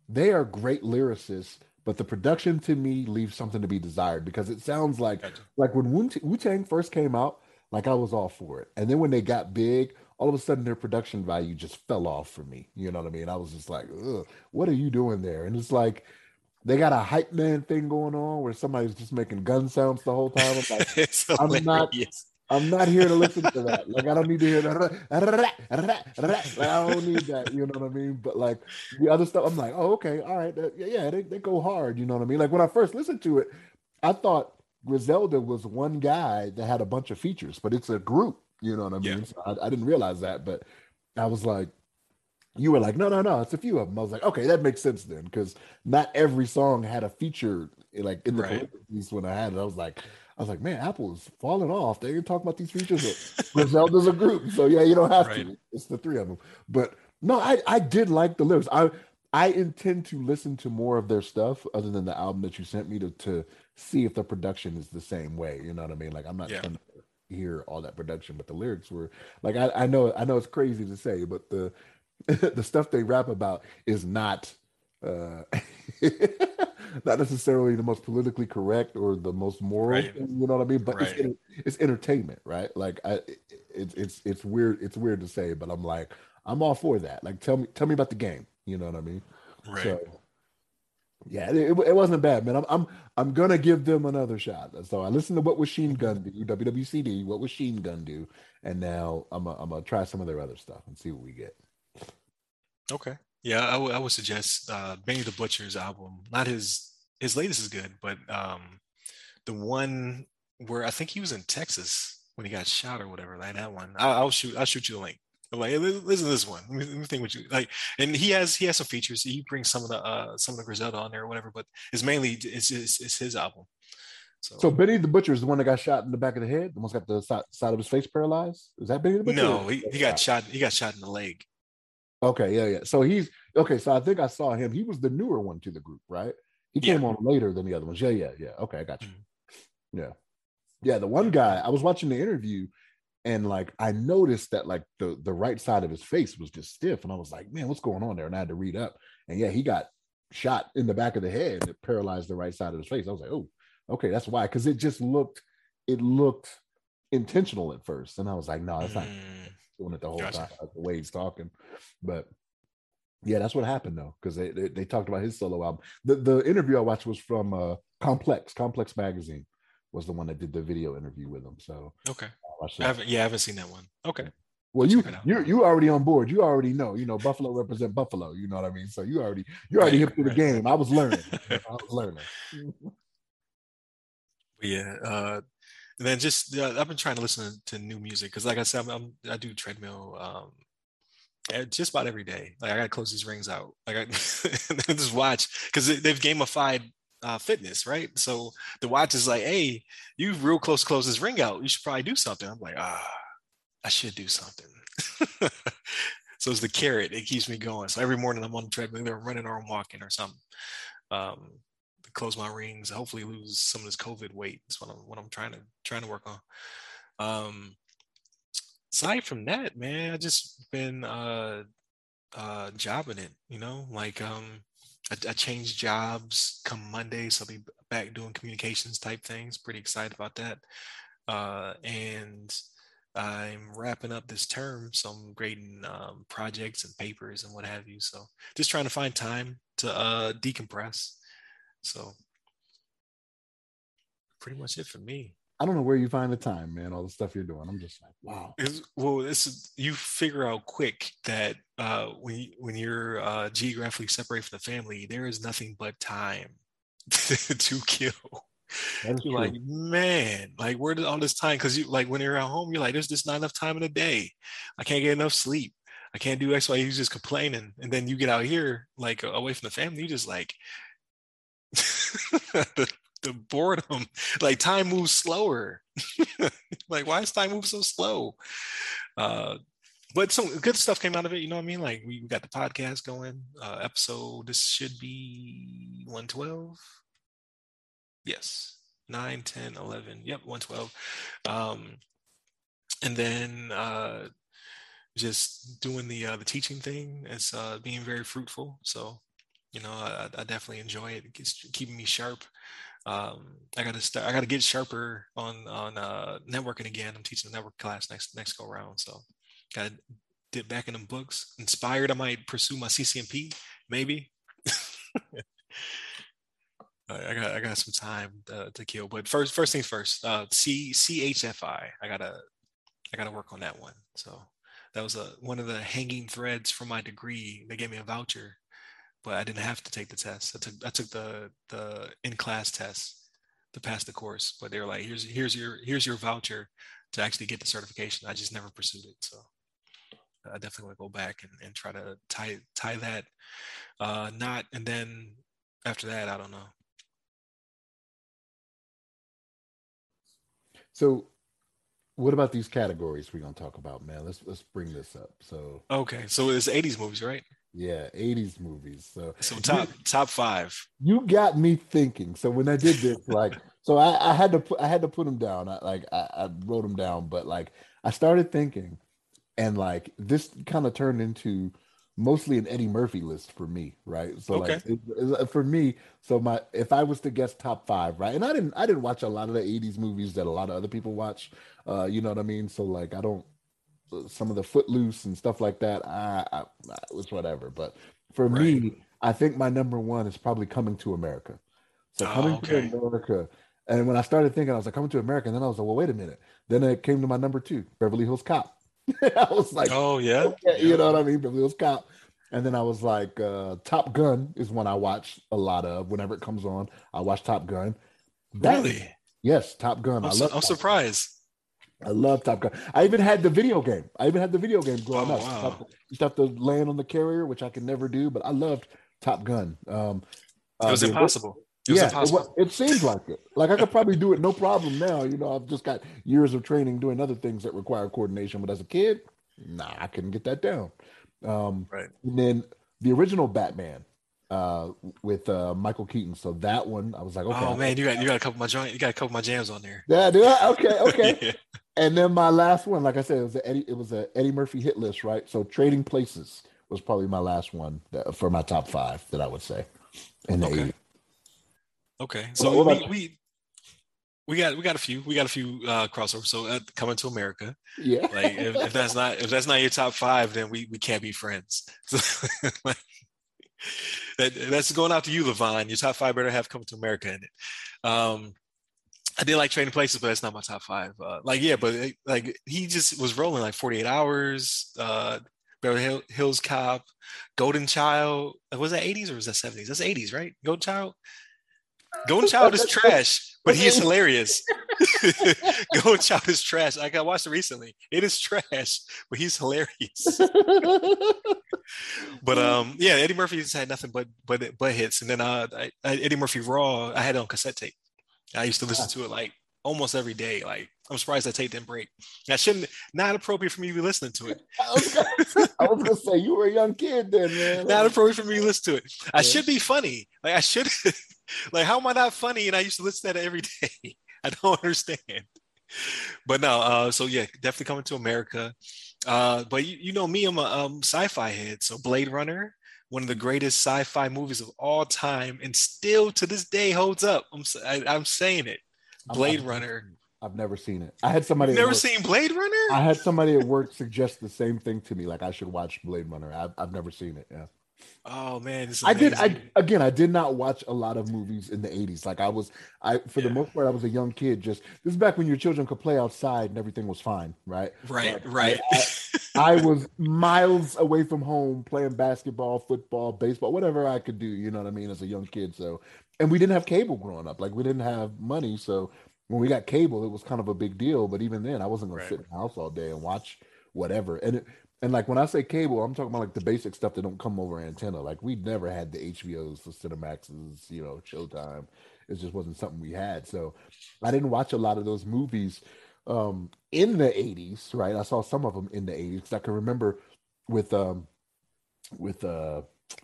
Speaker 2: they are great lyricists, but the production to me leaves something to be desired because it sounds like gotcha. like when Wu Tang first came out, like I was all for it, and then when they got big, all of a sudden their production value just fell off for me. You know what I mean? I was just like, what are you doing there? And it's like they got a hype man thing going on where somebody's just making gun sounds the whole time. I'm like, I'm not. I'm not here to listen to that. Like I don't need to hear that. Like, I don't need that. You know what I mean? But like the other stuff, I'm like, oh, okay, all right, yeah, they, they go hard. You know what I mean? Like when I first listened to it, I thought Griselda was one guy that had a bunch of features, but it's a group. You know what I mean? Yeah. So I, I didn't realize that, but I was like, you were like, no, no, no, it's a few of them. I was like, okay, that makes sense then, because not every song had a feature eh, like in the right. when I had it. I was like, I was like, man, Apple is falling off. They are talking about these features. Griselda's a group, so yeah, you don't have right. to. It's the three of them. But no, I I did like the lyrics. I I intend to listen to more of their stuff other than the album that you sent me to to see if the production is the same way. You know what I mean? Like I'm not yeah. trying to hear all that production, but the lyrics were like I, I know I know it's crazy to say, but the the stuff they rap about is not uh, not necessarily the most politically correct or the most moral. Right. you know what I mean? But right. it's it's entertainment, right? Like I, it's it's it's weird. It's weird to say, but I'm like I'm all for that. Like tell me tell me about the game. You know what I mean? Right. So, yeah, it, it wasn't bad, man. I'm I'm I'm gonna give them another shot. So I listened to what was Sheen Gun do, WWCD, what was Sheen Gun do, and now I'm a, I'm gonna try some of their other stuff and see what we get.
Speaker 1: Okay. Yeah, I, w- I would suggest uh, Benny the Butcher's album. Not his his latest is good, but um, the one where I think he was in Texas when he got shot or whatever, like that one. I'll, I'll shoot. I'll shoot you the link. I'm like, listen to this one. Let me, let me, think what you like. And he has he has some features. He brings some of the uh some of the Griselda on there or whatever, but it's mainly it's it's, it's his album.
Speaker 2: So, so Benny the Butcher is the one that got shot in the back of the head. The one's got the side, side of his face paralyzed. Is that Benny the Butcher?
Speaker 1: No, he, he got shot. He got shot in the leg.
Speaker 2: Okay, yeah, yeah. So he's okay. So I think I saw him. He was the newer one to the group, right? He came yeah. on later than the other ones. Yeah, yeah, yeah. Okay, I got you. Mm-hmm. Yeah, yeah. The one guy I was watching the interview, and like I noticed that like the the right side of his face was just stiff, and I was like, man, what's going on there? And I had to read up, and yeah, he got shot in the back of the head that paralyzed the right side of his face. I was like, oh, okay, that's why, because it just looked, it looked intentional at first, and I was like, no, that's not. Doing it the whole gotcha. time, like the way he's talking. But yeah, that's what happened though, because they, they, they talked about his solo album. The the interview I watched was from uh, Complex. Complex magazine was the one that did the video interview with him. So
Speaker 1: okay, I haven't yeah, I haven't seen that one. Okay.
Speaker 2: Well, you you you already on board. You already know. You know, Buffalo represent Buffalo. You know what I mean. So you already you already right, hip to right. the game. I was learning. I was learning.
Speaker 1: yeah, uh, and then just uh, I've been trying to listen to new music because, like I said, I'm, I'm, i do treadmill um, eh, just about every day. Like I gotta close these rings out. Like I just watch because they've gamified uh, fitness, right? So the watch is like, hey, you real close close this ring out. You should probably do something. I'm like, ah, I should do something. so it's the carrot. It keeps me going. So every morning I'm on the treadmill, either running or I'm walking or something. Um, close my rings, hopefully lose some of this COVID weight. That's what I'm what I'm trying to trying to work on. Um aside from that, man, I just been uh uh jobbing it, you know, like um I, I changed jobs come Monday, so I'll be back doing communications type things. Pretty excited about that. Uh and I'm wrapping up this term, so I'm grading um, projects and papers and what have you. So just trying to find time to uh, decompress so pretty much it for me.
Speaker 2: I don't know where you find the time, man. All the stuff you're doing, I'm just like, wow.
Speaker 1: It's, well, this is you figure out quick that uh, when you, when you're uh, geographically separated from the family, there is nothing but time to kill. And you're like, man, like where did all this time? Because you like when you're at home, you're like, there's just not enough time in the day. I can't get enough sleep. I can't do X, Y. He's just complaining, and then you get out here, like away from the family, you just like the, boredom. Like time moves slower. like why does time move so slow? Uh, but some good stuff came out of it. You know what I mean? Like we got the podcast going. Uh, episode this should be 112. Yes, 9, 10, 11. Yep, 112. Um, and then uh, just doing the uh, the teaching thing. It's uh, being very fruitful. So, you know, I, I definitely enjoy it. It's keeping me sharp. Um, I got to start. I got to get sharper on on uh, networking again. I'm teaching a network class next next go round. So, got to dip back in them books. Inspired, I might pursue my CCNP maybe. I got I got some time to, to, kill, but first first things first. Uh, C CHFI. I gotta I gotta work on that one. So that was a one of the hanging threads for my degree. They gave me a voucher, but I didn't have to take the test. I took I took the the in class test to pass the course. But they were like, here's here's your here's your voucher to actually get the certification. I just never pursued it. So I definitely want to go back and, and try to tie tie that uh, knot, and then after that, I don't know.
Speaker 2: So what about these categories we're gonna talk about, man? Let's let's bring this up. So
Speaker 1: okay, so it's '80s movies, right?
Speaker 2: Yeah, '80s movies. So
Speaker 1: so top you, top five.
Speaker 2: You got me thinking. So when I did this, like, so I, I had to put I had to put them down. I like I, I wrote them down, but like I started thinking, and like this kind of turned into mostly an Eddie Murphy list for me, right? So okay. like it, it, for me, so my if I was to guess top five, right? And I didn't I didn't watch a lot of the '80s movies that a lot of other people watch. Uh, you know what I mean? So like I don't some of the Footloose and stuff like that. I, I, I it's whatever. But for right. me, I think my number one is probably Coming to America. So oh, Coming okay. to America. And when I started thinking, I was like, Coming to America. And then I was like, well, wait a minute. Then it came to my number two, Beverly Hills Cop. I was like,
Speaker 1: oh yeah.
Speaker 2: Okay, you know what I mean? Beverly Hills Cop. And then I was like, uh, Top Gun is one I watch a lot of. Whenever it comes on, I watch Top Gun.
Speaker 1: That, really?
Speaker 2: Yes, Top Gun.
Speaker 1: I'm,
Speaker 2: I
Speaker 1: love. I'm surprised.
Speaker 2: I love Top Gun. I even had the video game. I even had the video game growing oh, up. Wow. You have to land on the carrier, which I can never do, but I loved Top Gun. Um,
Speaker 1: it was uh, impossible.
Speaker 2: It was yeah, impossible. It, it seems like it. Like I could probably do it no problem now. You know, I've just got years of training doing other things that require coordination. But as a kid, nah, I couldn't get that down. Um,
Speaker 1: right.
Speaker 2: And then the original Batman uh, with uh, Michael Keaton. So that one, I was like, okay.
Speaker 1: Oh man, you got you got a couple of my joint, you got a couple of my jams on there.
Speaker 2: Yeah, do I? Okay, okay. yeah. And then my last one, like I said, it was a Eddie, it was a Eddie Murphy hit list, right? So Trading Places was probably my last one that, for my top five that I would say in the
Speaker 1: okay. 80s. Okay, so we, we we got we got a few we got a few uh crossovers. So uh, coming to America,
Speaker 2: yeah.
Speaker 1: Like if, if, that's not if that's not your top five, then we we can't be friends. So, like, that that's going out to you, Levon. Your top five better have coming to America in it. Um, I did like Trading Places, but that's not my top five. Uh, like yeah, but like he just was rolling like 48 hours. Uh, Beverly Hills Cop, Golden Child. Was that 80s or was that 70s? That's 80s, right? Golden Child. Golden Child is trash but he's hilarious. Golden Child is trash. I watched it recently. It is trash, but he's hilarious. but um, yeah, Eddie Murphy has had nothing but but but hits. And then uh, I, I, Eddie Murphy Raw, I had it on cassette tape. I used to listen to it like almost every day. Like I'm surprised that tape didn't break. That shouldn't not appropriate for me to be listening to it.
Speaker 2: I was, gonna, I was gonna say you were a young kid then, man.
Speaker 1: not appropriate for me to listen to it. I yeah. should be funny. Like I should like, how am I not funny? And I used to listen to that every day. I don't understand. But no, uh, so yeah, definitely coming to America. Uh, but you, you know me, I'm a um, sci-fi head. So Blade Runner, one of the greatest sci-fi movies of all time, and still to this day holds up. I'm I, am i am saying it. Blade
Speaker 2: I've,
Speaker 1: Runner.
Speaker 2: I've never seen it. I had somebody.
Speaker 1: Never work, seen Blade Runner.
Speaker 2: I had somebody at work suggest the same thing to me, like I should watch Blade Runner. I've, I've never seen it. Yeah.
Speaker 1: Oh man,
Speaker 2: I did. I again, I did not watch a lot of movies in the '80s. Like I was, I for yeah. the most part, I was a young kid. Just this is back when your children could play outside and everything was fine, right?
Speaker 1: Right, but right.
Speaker 2: I, I, was miles away from home playing basketball, football, baseball, whatever I could do. You know what I mean? As a young kid, so and we didn't have cable growing up. Like we didn't have money, so when we got cable, it was kind of a big deal. But even then, I wasn't gonna sit in the house all day and watch whatever. And it, and like when I say cable, I'm talking about like the basic stuff that don't come over antenna. Like we never had the HBOs, the Cinemaxes, you know, Showtime. It just wasn't something we had. So I didn't watch a lot of those movies um, in the 80s, right? I saw some of them in the 80s because I can remember with um, with uh,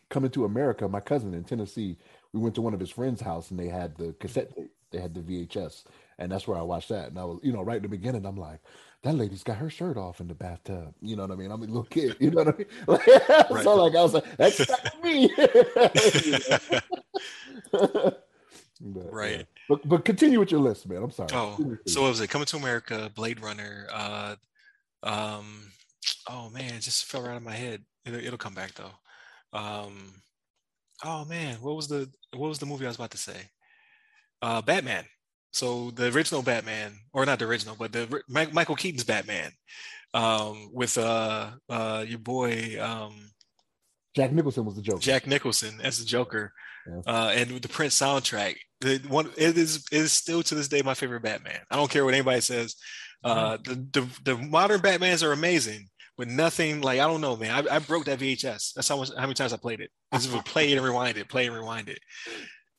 Speaker 2: coming to America, my cousin in Tennessee, we went to one of his friends' house and they had the cassette they had the VHS, and that's where I watched that. And I was, you know, right in the beginning, I'm like, that lady's got her shirt off in the bathtub. You know what I mean? I'm a little kid. You know what I mean? Like, right. so like I was like, that's not me.
Speaker 1: but, right. Yeah.
Speaker 2: But but continue with your list, man. I'm sorry.
Speaker 1: Oh, so what was it? Coming to America, Blade Runner. Uh, um, oh man, it just fell right out of my head. It'll, it'll come back though. Um, oh man, what was the what was the movie I was about to say? Uh, Batman. So the original Batman, or not the original, but the Michael Keaton's Batman, um, with uh, uh, your boy um,
Speaker 2: Jack Nicholson was the Joker.
Speaker 1: Jack Nicholson as the Joker, yeah. uh, and with the Prince soundtrack, the one it is it is still to this day my favorite Batman. I don't care what anybody says. Uh, mm-hmm. the, the the modern Batmans are amazing, but nothing like I don't know, man. I, I broke that VHS. That's how much how many times I played it. This is play it and rewind it, play and rewind it.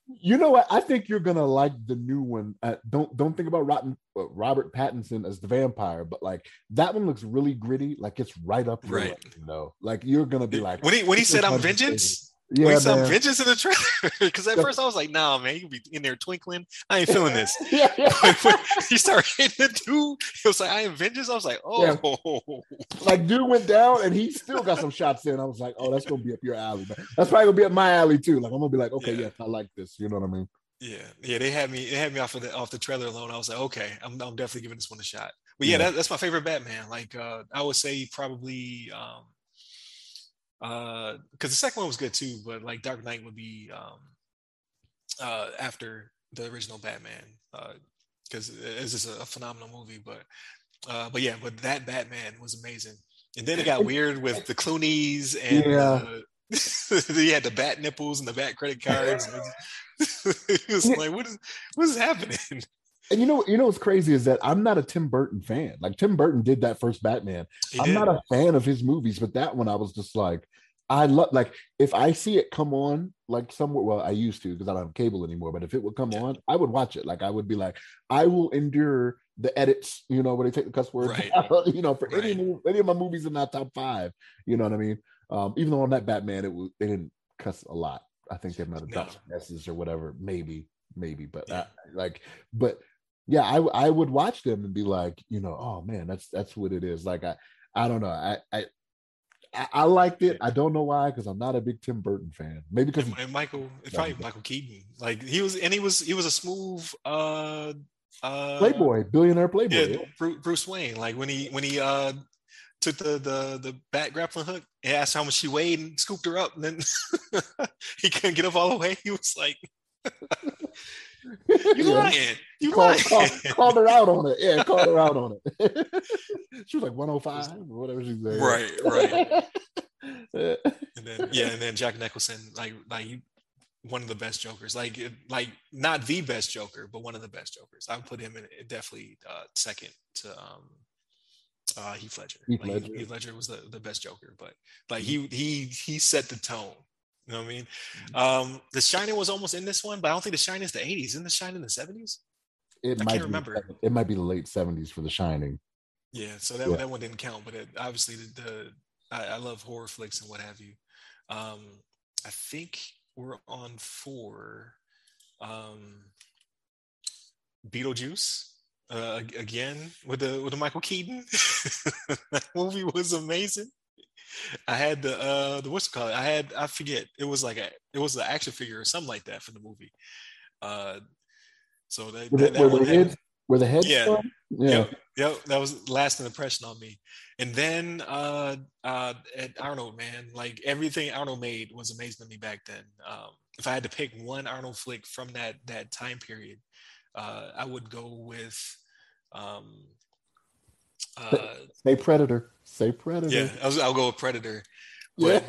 Speaker 2: You know what? I think you're gonna like the new one. Uh, don't don't think about Rotten, uh, Robert Pattinson as the vampire, but like that one looks really gritty. Like it's right up your right. Way, you know, like you're gonna be like
Speaker 1: when he when he said I'm vengeance. Yeah, Wait, some vengeance in the trailer. Because at first I was like, "Nah, man, you be in there twinkling. I ain't feeling this." yeah, yeah. he started hitting the dude, he was like, "I am vengeance." I was like, "Oh." Yeah.
Speaker 2: Like dude went down, and he still got some shots in. I was like, "Oh, that's gonna be up your alley." Man. That's probably gonna be up my alley too. Like I'm gonna be like, "Okay, yeah. yes, I like this." You know what I mean?
Speaker 1: Yeah, yeah. They had me. They had me off of the off the trailer alone. I was like, "Okay, I'm, I'm definitely giving this one a shot." But yeah, that, that's my favorite Batman. Like uh, I would say probably. um uh because the second one was good too but like dark knight would be um uh after the original batman uh because it's just a, a, phenomenal movie but uh but yeah but that batman was amazing and then it got weird with the clooney's and yeah. uh, he had the bat nipples and the bat credit cards it was like what is what is happening
Speaker 2: and you know, you know what's crazy is that I'm not a Tim Burton fan. Like Tim Burton did that first Batman. He I'm did. not a fan of his movies, but that one I was just like, I love like if I see it come on like somewhere. Well, I used to because I don't have cable anymore. But if it would come yeah. on, I would watch it. Like I would be like, I will endure the edits. You know, where they take the cuss words. Right. you know, for right. any any of my movies in that top five. You know what I mean? Um, even though on that Batman, it was they didn't cuss a lot. I think they might have dropped no. Or whatever. Maybe, maybe, but yeah. I, like, but yeah, I I would watch them and be like, you know, oh man, that's that's what it is. Like I I don't know. I I I, liked it. I don't know why, because I'm not a big Tim Burton fan. Maybe because
Speaker 1: and, Michael, it's probably Michael Keaton. Like he was, and he was, he was a smooth uh uh
Speaker 2: playboy, billionaire playboy. Yeah,
Speaker 1: yeah. Bruce Wayne. Like when he when he uh took the the the bat grappling hook and asked how much she weighed and scooped her up, and then he couldn't get up all the way. He was like. You yeah. lying. You called, lying.
Speaker 2: Called, called, her out on it. Yeah, called her out on it. she was like 105 or whatever she said.
Speaker 1: Right, right. and then yeah, and then Jack Nicholson, like like one of the best Jokers. Like like not the best Joker, but one of the best Jokers. I would put him in definitely uh, second to um uh Heath Ledger. Heath Ledger. Like, Heath Ledger was the, the best Joker, but like he he he set the tone you know what I mean? Mm-hmm. Um, the Shining was almost in this one, but I don't think The Shining is the 80s. Isn't The Shining in the 70s?
Speaker 2: It I might can't remember. It might be the late 70s for The Shining.
Speaker 1: Yeah, so that, yeah. that one didn't count, but it, obviously the, the I, I, love horror flicks and what have you. Um, I think we're on four. Um, Beetlejuice uh, again with the with the Michael Keaton. that movie was amazing. I had the uh the what's it called? I had I forget. It was like a it was an action figure or something like that for the movie. Uh so that,
Speaker 2: that, that
Speaker 1: one
Speaker 2: had, where the head
Speaker 1: Yeah.
Speaker 2: from? Yeah.
Speaker 1: Yep, yep, that was lasting impression on me. And then uh uh at Arnold, man, like everything Arnold made was amazing to me back then. Um, if I had to pick one Arnold flick from that that time period, uh, I would go with um uh
Speaker 2: Say Predator. Say Predator.
Speaker 1: yeah, I was, I'll go with Predator.
Speaker 2: Yeah.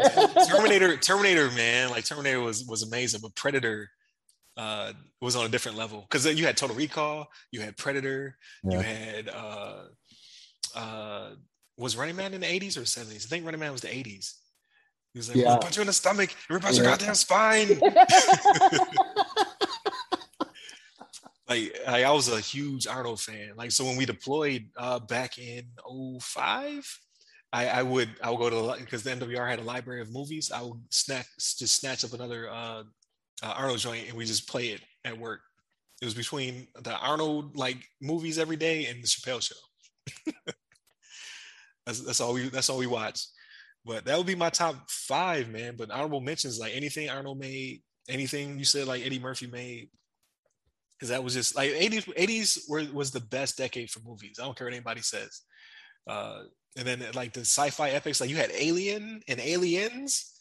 Speaker 1: Terminator, Terminator, man, like Terminator was was amazing, but Predator uh was on a different level because you had Total Recall, you had Predator, you had uh uh was Running Man in the 80s or 70s? I think Running Man was the 80s. He was like,
Speaker 2: Yeah.
Speaker 1: "We'll punch you in the stomach, rip out your goddamn spine. like I, I was a huge Arnold fan. Like so when we deployed uh back in 05, I, I would I would go to the because the MWR had a library of movies. I would snack just snatch up another uh, uh, Arnold joint and we just play it at work. It was between the Arnold like movies every day and the Chappelle show. that's that's all we that's all we watch. But that would be my top five, man. But honorable mentions like anything Arnold made, anything you said like Eddie Murphy made. Because that was just like 80s, 80s were, was the best decade for movies. I don't care what anybody says. Uh, and then like the sci-fi epics, like you had Alien and Aliens.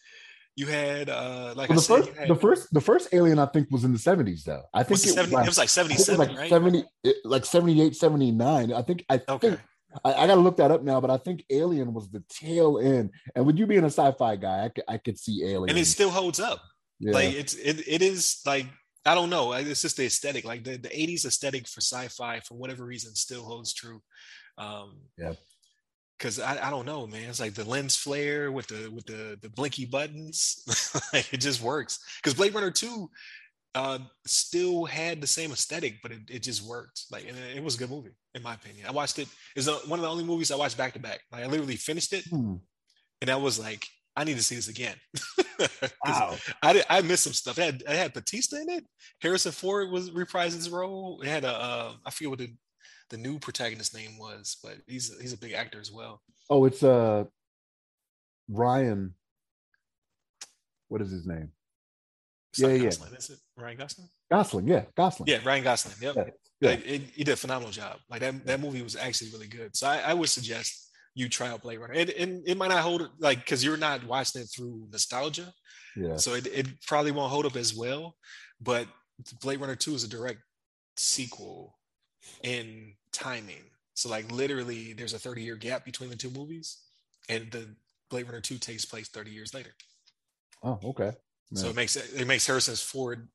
Speaker 1: You had uh like
Speaker 2: Well, the
Speaker 1: said,
Speaker 2: first,
Speaker 1: had,
Speaker 2: the first, the first Alien, I think, was in the seventies, though. I think
Speaker 1: it,
Speaker 2: it,
Speaker 1: 70,
Speaker 2: was like,
Speaker 1: it was like
Speaker 2: I think it was
Speaker 1: 77,
Speaker 2: like
Speaker 1: right?
Speaker 2: seventy, it- like 78, 79. I think. I
Speaker 1: Okay.
Speaker 2: think. I, I got to look that up now, but I think Alien was the tail end. And with you being a sci-fi guy, I could, I could see Alien.
Speaker 1: And it still holds up.
Speaker 2: yeah.
Speaker 1: Like it's it, it is like I don't know. It's just the aesthetic. Like the, the 80s aesthetic for sci-fi for whatever reason still holds true. Um
Speaker 2: Yeah.
Speaker 1: Cause I, I don't know, man. It's like the lens flare with the with the the blinky buttons. like it just works. Because Blade Runner 2 uh still had the same aesthetic, but it, it just worked. Like and it, it was a good movie, in my opinion. I watched it. It's one of the only movies I watched back to back. Like I literally finished it
Speaker 2: Hmm.
Speaker 1: and I was like, I need to see this again.
Speaker 2: Wow.
Speaker 1: I did, I missed some stuff. It had, it had Batista in it. Harrison Ford was reprising his role. It had a uh, I forget what the, the new protagonist name was, but he's he's a big actor as well.
Speaker 2: Oh, it's uh Ryan. What is his name?
Speaker 1: It's
Speaker 2: Yeah, yeah.
Speaker 1: Gosling, is it Ryan Gosling?
Speaker 2: Gosling. Yeah, Gosling.
Speaker 1: Yeah, Ryan Gosling. Yep.
Speaker 2: Yeah, yeah.
Speaker 1: Like, it- he did a phenomenal job. Like that, that movie was actually really good. So I, I would suggest you try out Blade Runner. And, and it might not hold like because you're not watching it through nostalgia.
Speaker 2: yeah.
Speaker 1: So it, it probably won't hold up as well. But Blade Runner 2 is a direct sequel in timing. So like literally there's a 30 year gap between the two movies. And the Blade Runner 2 takes place 30 years later.
Speaker 2: Oh, okay.
Speaker 1: So it makes it makes Harrison's Ford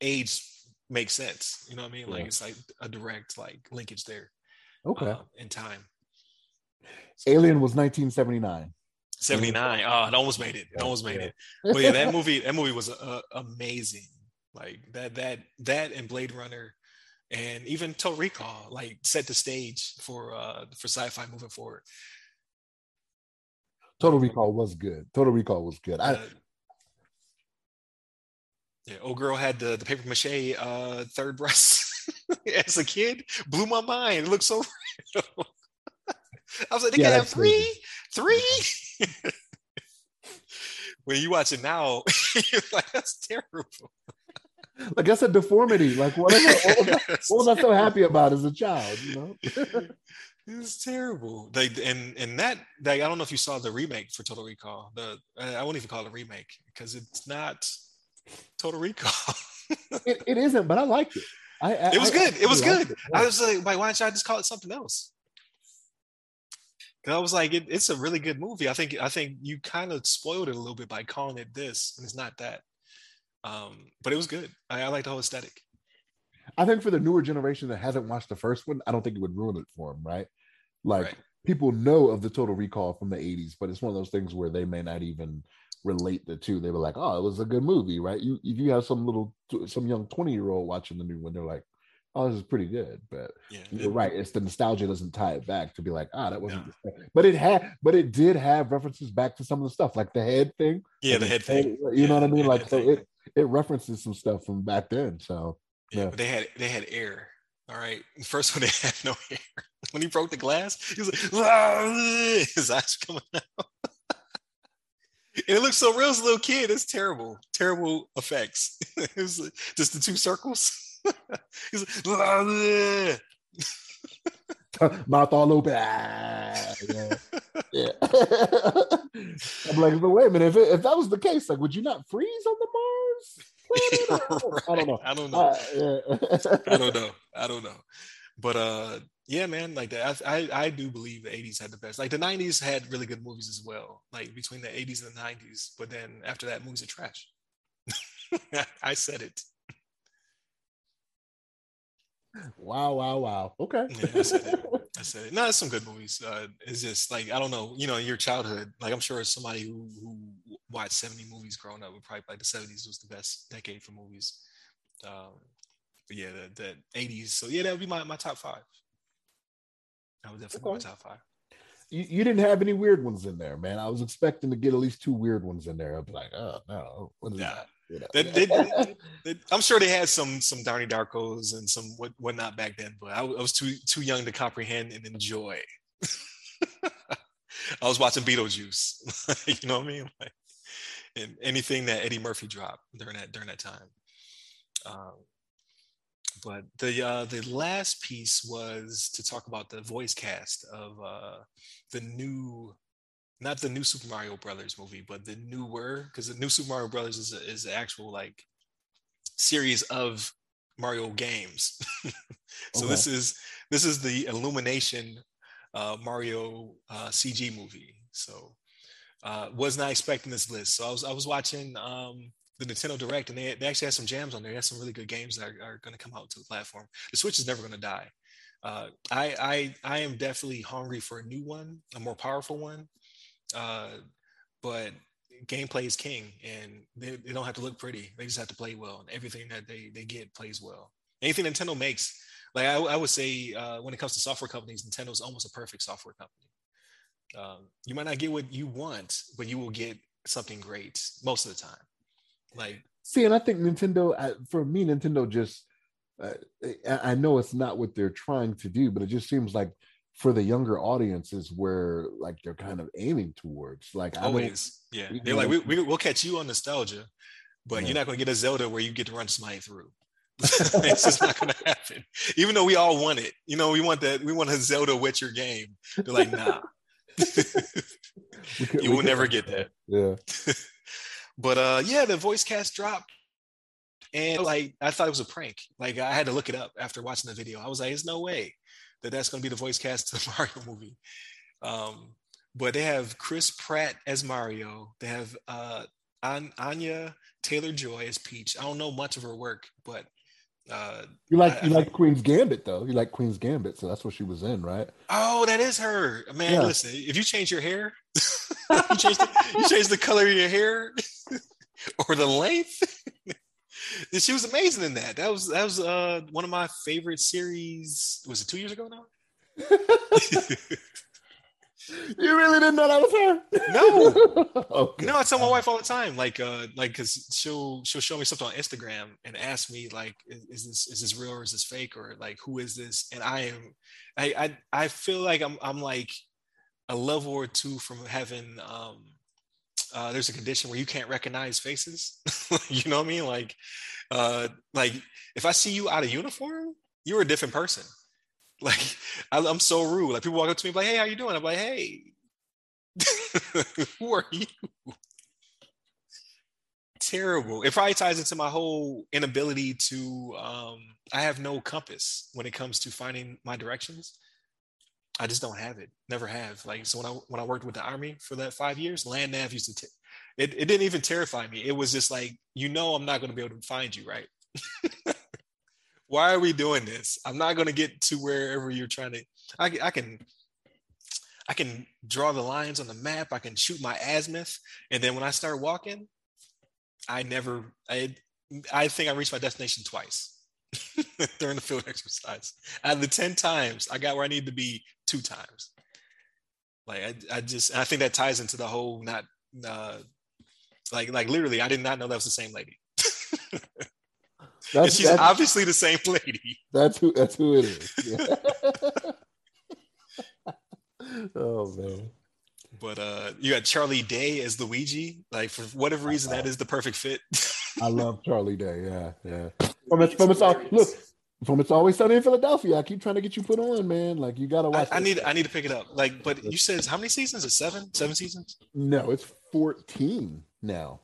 Speaker 1: age make sense. You know what I mean? Like
Speaker 2: Yeah.
Speaker 1: it's like a direct like linkage there
Speaker 2: Okay.
Speaker 1: uh, in time.
Speaker 2: Alien was 1979.
Speaker 1: 79. Oh, it almost made it. It almost made
Speaker 2: yeah.
Speaker 1: it. But yeah, that movie, that movie was uh, amazing. Like that, that, that, and Blade Runner, and even Total Recall, like set the stage for uh for sci-fi moving forward.
Speaker 2: Total Recall was good. Total Recall was good. I,
Speaker 1: Uh, yeah, old girl had the the paper mache uh third breast as a kid. Blew my mind. It looked so real. I was like, they
Speaker 2: Yeah,
Speaker 1: can have three, three. when you watch it now, you're like, that's terrible.
Speaker 2: Like that's a deformity. Like what, what, was I, what was I so happy about as a child? You know.
Speaker 1: It's terrible. They and and that like, I don't know if you saw the remake for Total Recall. The I won't even call it a remake because it's not Total Recall.
Speaker 2: it, it isn't, but I liked it. I, I
Speaker 1: It was
Speaker 2: I
Speaker 1: good. It was good.
Speaker 2: it.
Speaker 1: I was like, why, why don't y'all just call it something else? 'Cause I was like, it, it's a really good movie. I think I think you kind of spoiled it a little bit by calling it this, and it's not that. Um, but it was good. I, I like the whole aesthetic.
Speaker 2: I think for the newer generation that hasn't watched the first one, I don't think it would ruin it for them, right? Like
Speaker 1: Right.
Speaker 2: people know of the Total Recall from the 80s, but it's one of those things where they may not even relate the two. They were like, "Oh, it was a good movie," right? You if you have some little some young 20 year old watching the new one, they're like, "Oh, this is pretty good," but
Speaker 1: Yeah,
Speaker 2: you're right. It's the nostalgia doesn't tie it back to be like, "Ah, that wasn't."
Speaker 1: No.
Speaker 2: But it had, but it did have references back to some of the stuff, like the head thing.
Speaker 1: yeah,
Speaker 2: Like
Speaker 1: the head thing.
Speaker 2: You know what I mean? Like so, it it references some stuff from back then. So
Speaker 1: Yeah,
Speaker 2: Yeah.
Speaker 1: they had they had air. All right. The first one they had no air. When he broke the glass, he was like, his eyes coming out. and it looks so real as a little kid. It's terrible, terrible effects. it was like, just the two circles. He's like,
Speaker 2: Mouth all open. Ah, yeah. yeah. I'm like, but wait a minute. If, it, if that was the case, like, would you not freeze on the Mars? right. I don't know.
Speaker 1: I don't know. Uh, yeah. I don't know. I don't know. But uh, yeah, man, like that. I, I, I do believe the '80s had the best. Like the '90s had really good movies as well. Like between the '80s and the '90s. But then after that, movies are trash. I said it.
Speaker 2: Wow, wow, wow. Okay.
Speaker 1: Yeah, I said it. I said it. No, it's some good movies. Uh, it's just like I don't know, you know, in your childhood. Like I'm sure somebody who who watched 70 movies growing up would probably like the 70s was the best decade for movies. Um, but yeah, the, the 80s. So yeah, that would be my, my top five. That would definitely okay. be my top five.
Speaker 2: You, you didn't have any weird ones in there, man. I was expecting to get at least two weird ones in there. I'd be like, oh no, what is yeah. that? You know?
Speaker 1: they, they, they, I'm sure they had some some Donnie Darkos and some what whatnot back then, but I, I was too too young to comprehend and enjoy. I was watching Beetlejuice, you know what I mean? Like, and anything that Eddie Murphy dropped during that during that time. Um, but the uh, the last piece was to talk about the voice cast of uh, the new not the new Super Mario Brothers movie, but the newer, because the new Super Mario Brothers is a, is an actual like series of Mario games. so okay. this is this is the Illumination uh, Mario uh, CG movie. So uh, was not expecting this list. So I was I was watching um, the Nintendo Direct, and they, they actually had some jams on there. They had some really good games that are, are going to come out to the platform. The Switch is never going to die. Uh, I, I I am definitely hungry for a new one, a more powerful one. Uh, but gameplay is king, and they, they don't have to look pretty. They just have to play well, and everything that they they get plays well. Anything Nintendo makes, like I, I would say, uh, when it comes to software companies, Nintendo is almost a perfect software company. Um, you might not get what you want, but you will get something great most of the time. Like,
Speaker 2: see, and I think Nintendo, for me, Nintendo just, uh, I know it's not what they're trying to do, but it just seems like for the younger audiences where like they're kind of aiming towards. Like
Speaker 1: always, yeah. They're like, we, we will catch you on nostalgia, but yeah. you're not going to get a Zelda where you get to run somebody through. it's just not going to happen. Even though we all want it, you know, we want that. We want a Zelda Witcher game. They're like, nah, you will never get that.
Speaker 2: Yeah.
Speaker 1: but uh, yeah, the voice cast dropped. And like I thought it was a prank. Like I had to look it up after watching the video. I was like, "There's no way that that's going to be the voice cast to the Mario movie. Um, but they have Chris Pratt as Mario. They have uh, An- Anya Taylor Joy as Peach. I don't know much of her work, but uh,
Speaker 2: you like I, you like Queen's Gambit though. You like Queen's Gambit, so that's what she was in, right?
Speaker 1: Oh, that is her, man. Yeah. Listen, if you change your hair, you change the, you change the color of your hair or the length. She was amazing in that. That was that was uh, one of my favorite series. Was it two years ago now?
Speaker 2: you really didn't know that was her?
Speaker 1: No. okay. No, I tell my wife all the time, like, uh, like, cause she'll she'll show me something on Instagram and ask me, like, is, is, this is this real or is this fake or like who is this? And I am, I I, I feel like I'm I'm like a level or two from having um uh, there's a condition where you can't recognize faces. you know what I mean? Like, uh, like if I see you out of uniform, you're a different person. Like, I, am so rude. Like people walk up to me like, "Hey, how you doing?" I'm like, "Hey, who are you?" Terrible. It probably ties into my whole inability to. Um, I have no compass when it comes to finding my directions. I just don't have it. Never have. Like so when I when I worked with the army for that five years, land nav used to. T- it it didn't even terrify me. It was just like you know I'm not going to be able to find you, right? Why are we doing this? I'm not going to get to wherever you're trying to. I, I can I can draw the lines on the map. I can shoot my azimuth, and then when I start walking, I never. I I think I reached my destination twice. during the field exercise. Out of the 10 times, I got where I need to be two times. Like I, I just I think that ties into the whole not uh like like literally I did not know that was the same lady. That's, she's that's, obviously the same lady.
Speaker 2: That's who that's who it is. Yeah. oh man.
Speaker 1: But uh you got Charlie Day as Luigi. Like for whatever reason, that is the perfect fit.
Speaker 2: I love Charlie Day. Yeah, yeah. From a, from a song, look, From It's Always Sunny in Philadelphia. I keep trying to get you put on, man. Like you gotta watch.
Speaker 1: I, I need I need to pick it up. Like, but you said how many seasons? Is seven? Seven seasons?
Speaker 2: No, it's 14 now.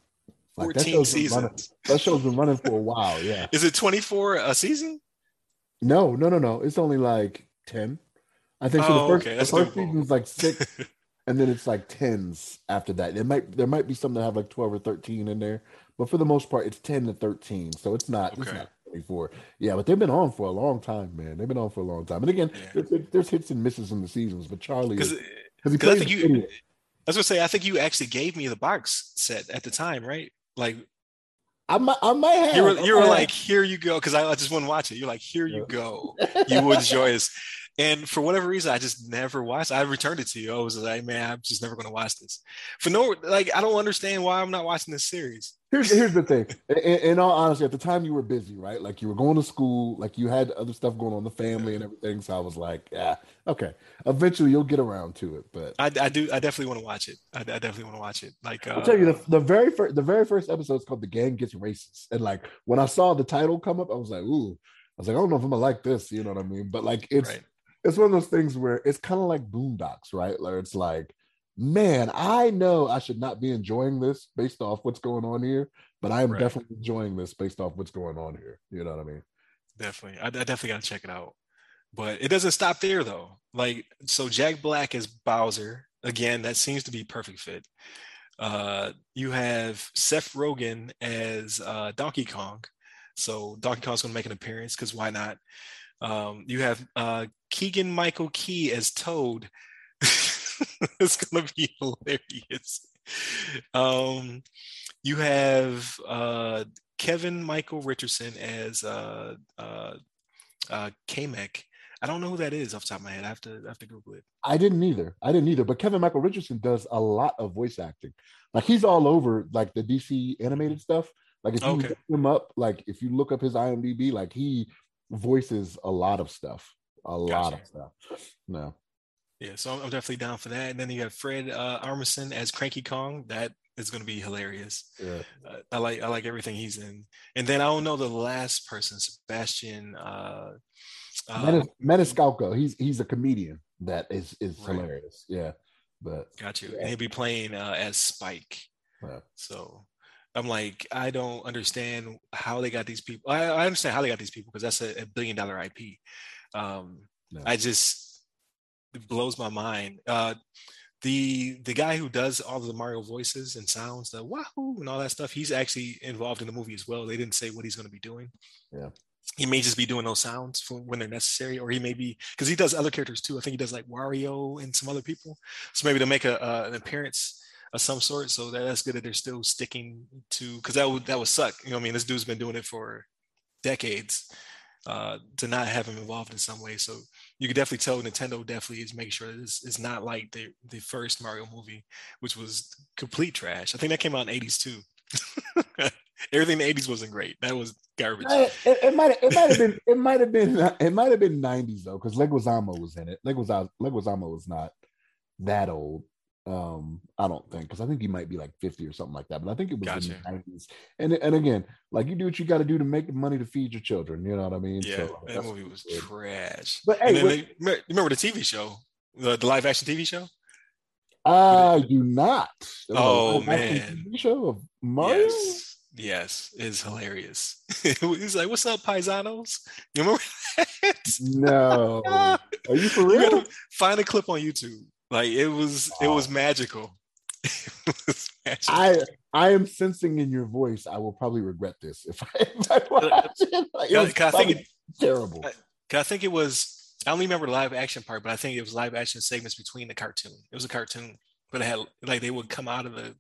Speaker 1: Like, 14 that
Speaker 2: seasons.
Speaker 1: Running,
Speaker 2: that show's been running for a while. Yeah.
Speaker 1: Is it 24 a season?
Speaker 2: No, no, no, no. It's only like 10. I think so.
Speaker 1: Oh,
Speaker 2: the first,
Speaker 1: okay.
Speaker 2: the first season's like six, and then it's like tens after that. It might there might be some that have like 12 or 13 in there, but for the most part, it's 10 to 13. So it's not it's
Speaker 1: Okay.
Speaker 2: not 24. Yeah, but they've been on for a long time, man. They've been on for a long time. And again,
Speaker 1: Yeah.
Speaker 2: there's, there's hits and misses in the seasons, but Charlie
Speaker 1: Because
Speaker 2: is because
Speaker 1: I
Speaker 2: plays
Speaker 1: think you-. I was gonna say I think you actually gave me the box set at the time, right? Like
Speaker 2: I might I might have
Speaker 1: you were you were like, here you go, because I, I just wouldn't watch it. You're like, here you go. You would enjoy this. And for whatever reason, I just never watched. I returned it to you. I was like, man, I'm just never going to watch this. For no, like, I don't understand why I'm not watching this series.
Speaker 2: Here's here's the thing. In, in all honesty, at the time you were busy, right? Like you were going to school, like you had other stuff going on, the family and everything. So I was like, yeah, okay. Eventually you'll get around to it. But
Speaker 1: I, I do. I definitely want to watch it. I, I definitely want to watch it. Like, uh,
Speaker 2: I'll tell you the, the very first the very first episode is called "The Gang Gets Racist," and like when I saw the title come up, I was like, ooh. I was like, I don't know if I'm gonna like this. You know what I mean? But like, it's
Speaker 1: right.
Speaker 2: it's one of those things where it's kind of like Boondocks, right? Where it's like, man, I know I should not be enjoying this based off what's going on here, but I am
Speaker 1: Right.
Speaker 2: definitely enjoying this based off what's going on here. You know what I mean?
Speaker 1: Definitely. I, I definitely got to check it out. But it doesn't stop there though. Like, so Jack Black is Bowser. Again, that seems to be perfect fit. Uh, you have Seth Rogen as uh, Donkey Kong. So Donkey Kong's gonna make an appearance because why not? Um, you have uh, Keegan Michael Key as Toad. it's gonna be hilarious. Um, you have uh, Kevin Michael Richardson as uh, uh, uh, Kamek. I don't know who that is off the top of my head. I have to I have to Google it.
Speaker 2: I didn't either. I didn't either. But Kevin Michael Richardson does a lot of voice acting. Like he's all over like the DC animated stuff. Like if you
Speaker 1: Okay.
Speaker 2: look him up, like if you look up his IMDb, like he voices a lot of stuff. A lot of stuff. No.
Speaker 1: Yeah, so I'm, definitely down for that. And then you have Fred uh, Armisen as Cranky Kong. That is going to be hilarious.
Speaker 2: Yeah.
Speaker 1: Uh, I like I like everything he's in. And then I don't know the last person, Sebastian. Uh, uh,
Speaker 2: Menis- Maniscalco, he's he's a comedian that is is
Speaker 1: Right.
Speaker 2: hilarious. Yeah. But
Speaker 1: got you.
Speaker 2: Yeah.
Speaker 1: And he'll be playing uh, as Spike.
Speaker 2: Yeah.
Speaker 1: So I'm like, I don't understand how they got these people. I, I understand how they got these people because that's a, a billion dollar IP. Um,
Speaker 2: No.
Speaker 1: I just blows my mind. Uh, the the guy who does all of the Mario voices and sounds, the wahoo and all that stuff, he's actually involved in the movie as well. They didn't say what he's going to be doing.
Speaker 2: Yeah.
Speaker 1: He may just be doing those sounds for when they're necessary, or he may be because he does other characters too. I think he does like Wario and some other people. So maybe to make a, uh, an appearance of some sort. So that, that's good that they're still sticking to because that would that would suck. You know, what I mean, this dude's been doing it for decades. Uh, to not have him involved in some way, so you could definitely tell Nintendo definitely is making sure that is not like the the first Mario movie, which was complete trash. I think that came out in '80s too. Everything in the '80s wasn't great. That was garbage.
Speaker 2: It, might it might have been it might have been it might have been 90s though, because Leguizamo was in it. Leguizamo Leguizamo was not that old. Um, I don't think because I think he might be like 50 or something like that, but I think it was
Speaker 1: Gotcha.
Speaker 2: in the 90s. And and again, like you do what you got to do to make the money to feed your children. You know what I mean?
Speaker 1: Yeah,
Speaker 2: So
Speaker 1: that movie was
Speaker 2: good.
Speaker 1: trash.
Speaker 2: But hey, what-
Speaker 1: they, remember- the TV show, the, the live action TV show?
Speaker 2: I do not.
Speaker 1: Oh, man.
Speaker 2: TV show of Mario.
Speaker 1: Yes, yes, it's hilarious. He's like, "What's up, paisanos?" You remember that?
Speaker 2: No, are you for real?
Speaker 1: gotta find a clip on YouTube. Like it was, it was magical. it was magical.
Speaker 2: I I am sensing in your voice. I will probably regret this if I, if I watch it. Like, it
Speaker 1: Yeah,
Speaker 2: was
Speaker 1: 'cause I think
Speaker 2: probably terrible.
Speaker 1: I- 'Cause I think it was. I don't remember the live action part, but I think it was live action segments between the cartoon. It was a cartoon, but it had like they would come out of the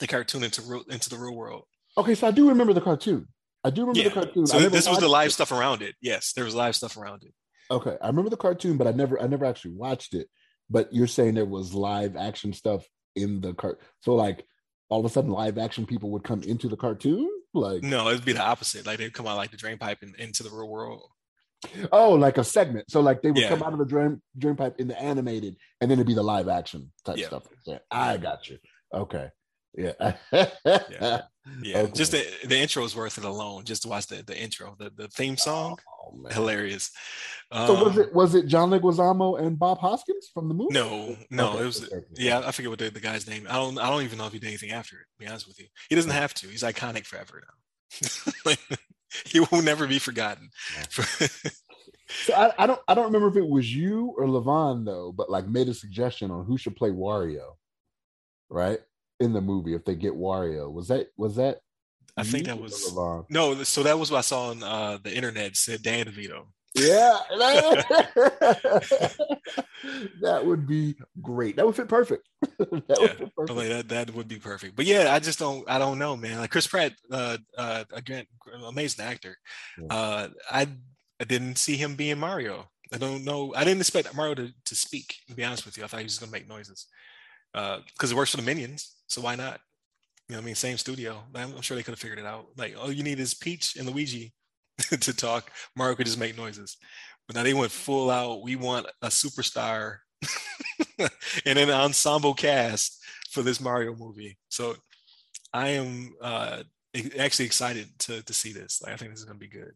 Speaker 1: the cartoon into real, into the real world.
Speaker 2: Okay, so I do remember the cartoon. I do remember
Speaker 1: Yeah.
Speaker 2: the cartoon.
Speaker 1: So this was the live
Speaker 2: it.
Speaker 1: stuff around it. Yes, there was live stuff around it.
Speaker 2: Okay, I remember the cartoon, but I never I never actually watched it. But you're saying there was live action stuff in the cart. So like all of a sudden, live action people would come into the cartoon. Like
Speaker 1: No, it'd be the opposite. Like they'd come out like the drain pipe and into the real world.
Speaker 2: oh, like a segment. So like they would
Speaker 1: Yeah.
Speaker 2: come out of the drain drain pipe in the animated, and then it'd be the live action type
Speaker 1: Yeah.
Speaker 2: stuff. Yeah, I got you. Okay. Yeah.
Speaker 1: yeah. Yeah. Okay. Just the, the intro is worth it alone. Just to watch the, the intro, the, the theme song. Oh, hilarious.
Speaker 2: So um, was it was it John Leguizamo and Bob Hoskins from the movie?
Speaker 1: No, no, okay. it was yeah, I forget what the, the, guy's name. I don't I don't even know if he did anything after it, to be honest with you. He doesn't have to. He's iconic forever now. he will never be forgotten.
Speaker 2: so I, I, don't I don't remember if it was you or Levon though, but like made a suggestion on who should play Wario, right? In the movie, if they get Wario. Was that was that
Speaker 1: I think that was no. So that was what I saw on uh, the internet. Said Dan DeVito.
Speaker 2: Yeah, that would be great. That would fit perfect.
Speaker 1: that yeah, would fit perfect. Like that that would be perfect. But yeah, I just don't. I don't know, man. Like Chris Pratt, uh, uh, again, amazing actor. Yeah. Uh, I I didn't see him being Mario. I don't know. I didn't expect Mario to, to speak. To be honest with you, I thought he was gonna make noises because uh, it works for the minions. So why not? You know, I mean, same studio. I'm sure they could have figured it out. Like, all you need is Peach and Luigi to talk. Mario could just make noises. But now they went full out. We want a superstar and an ensemble cast for this Mario movie. So I am uh, actually excited to to see this. Like, I think this is going to be good.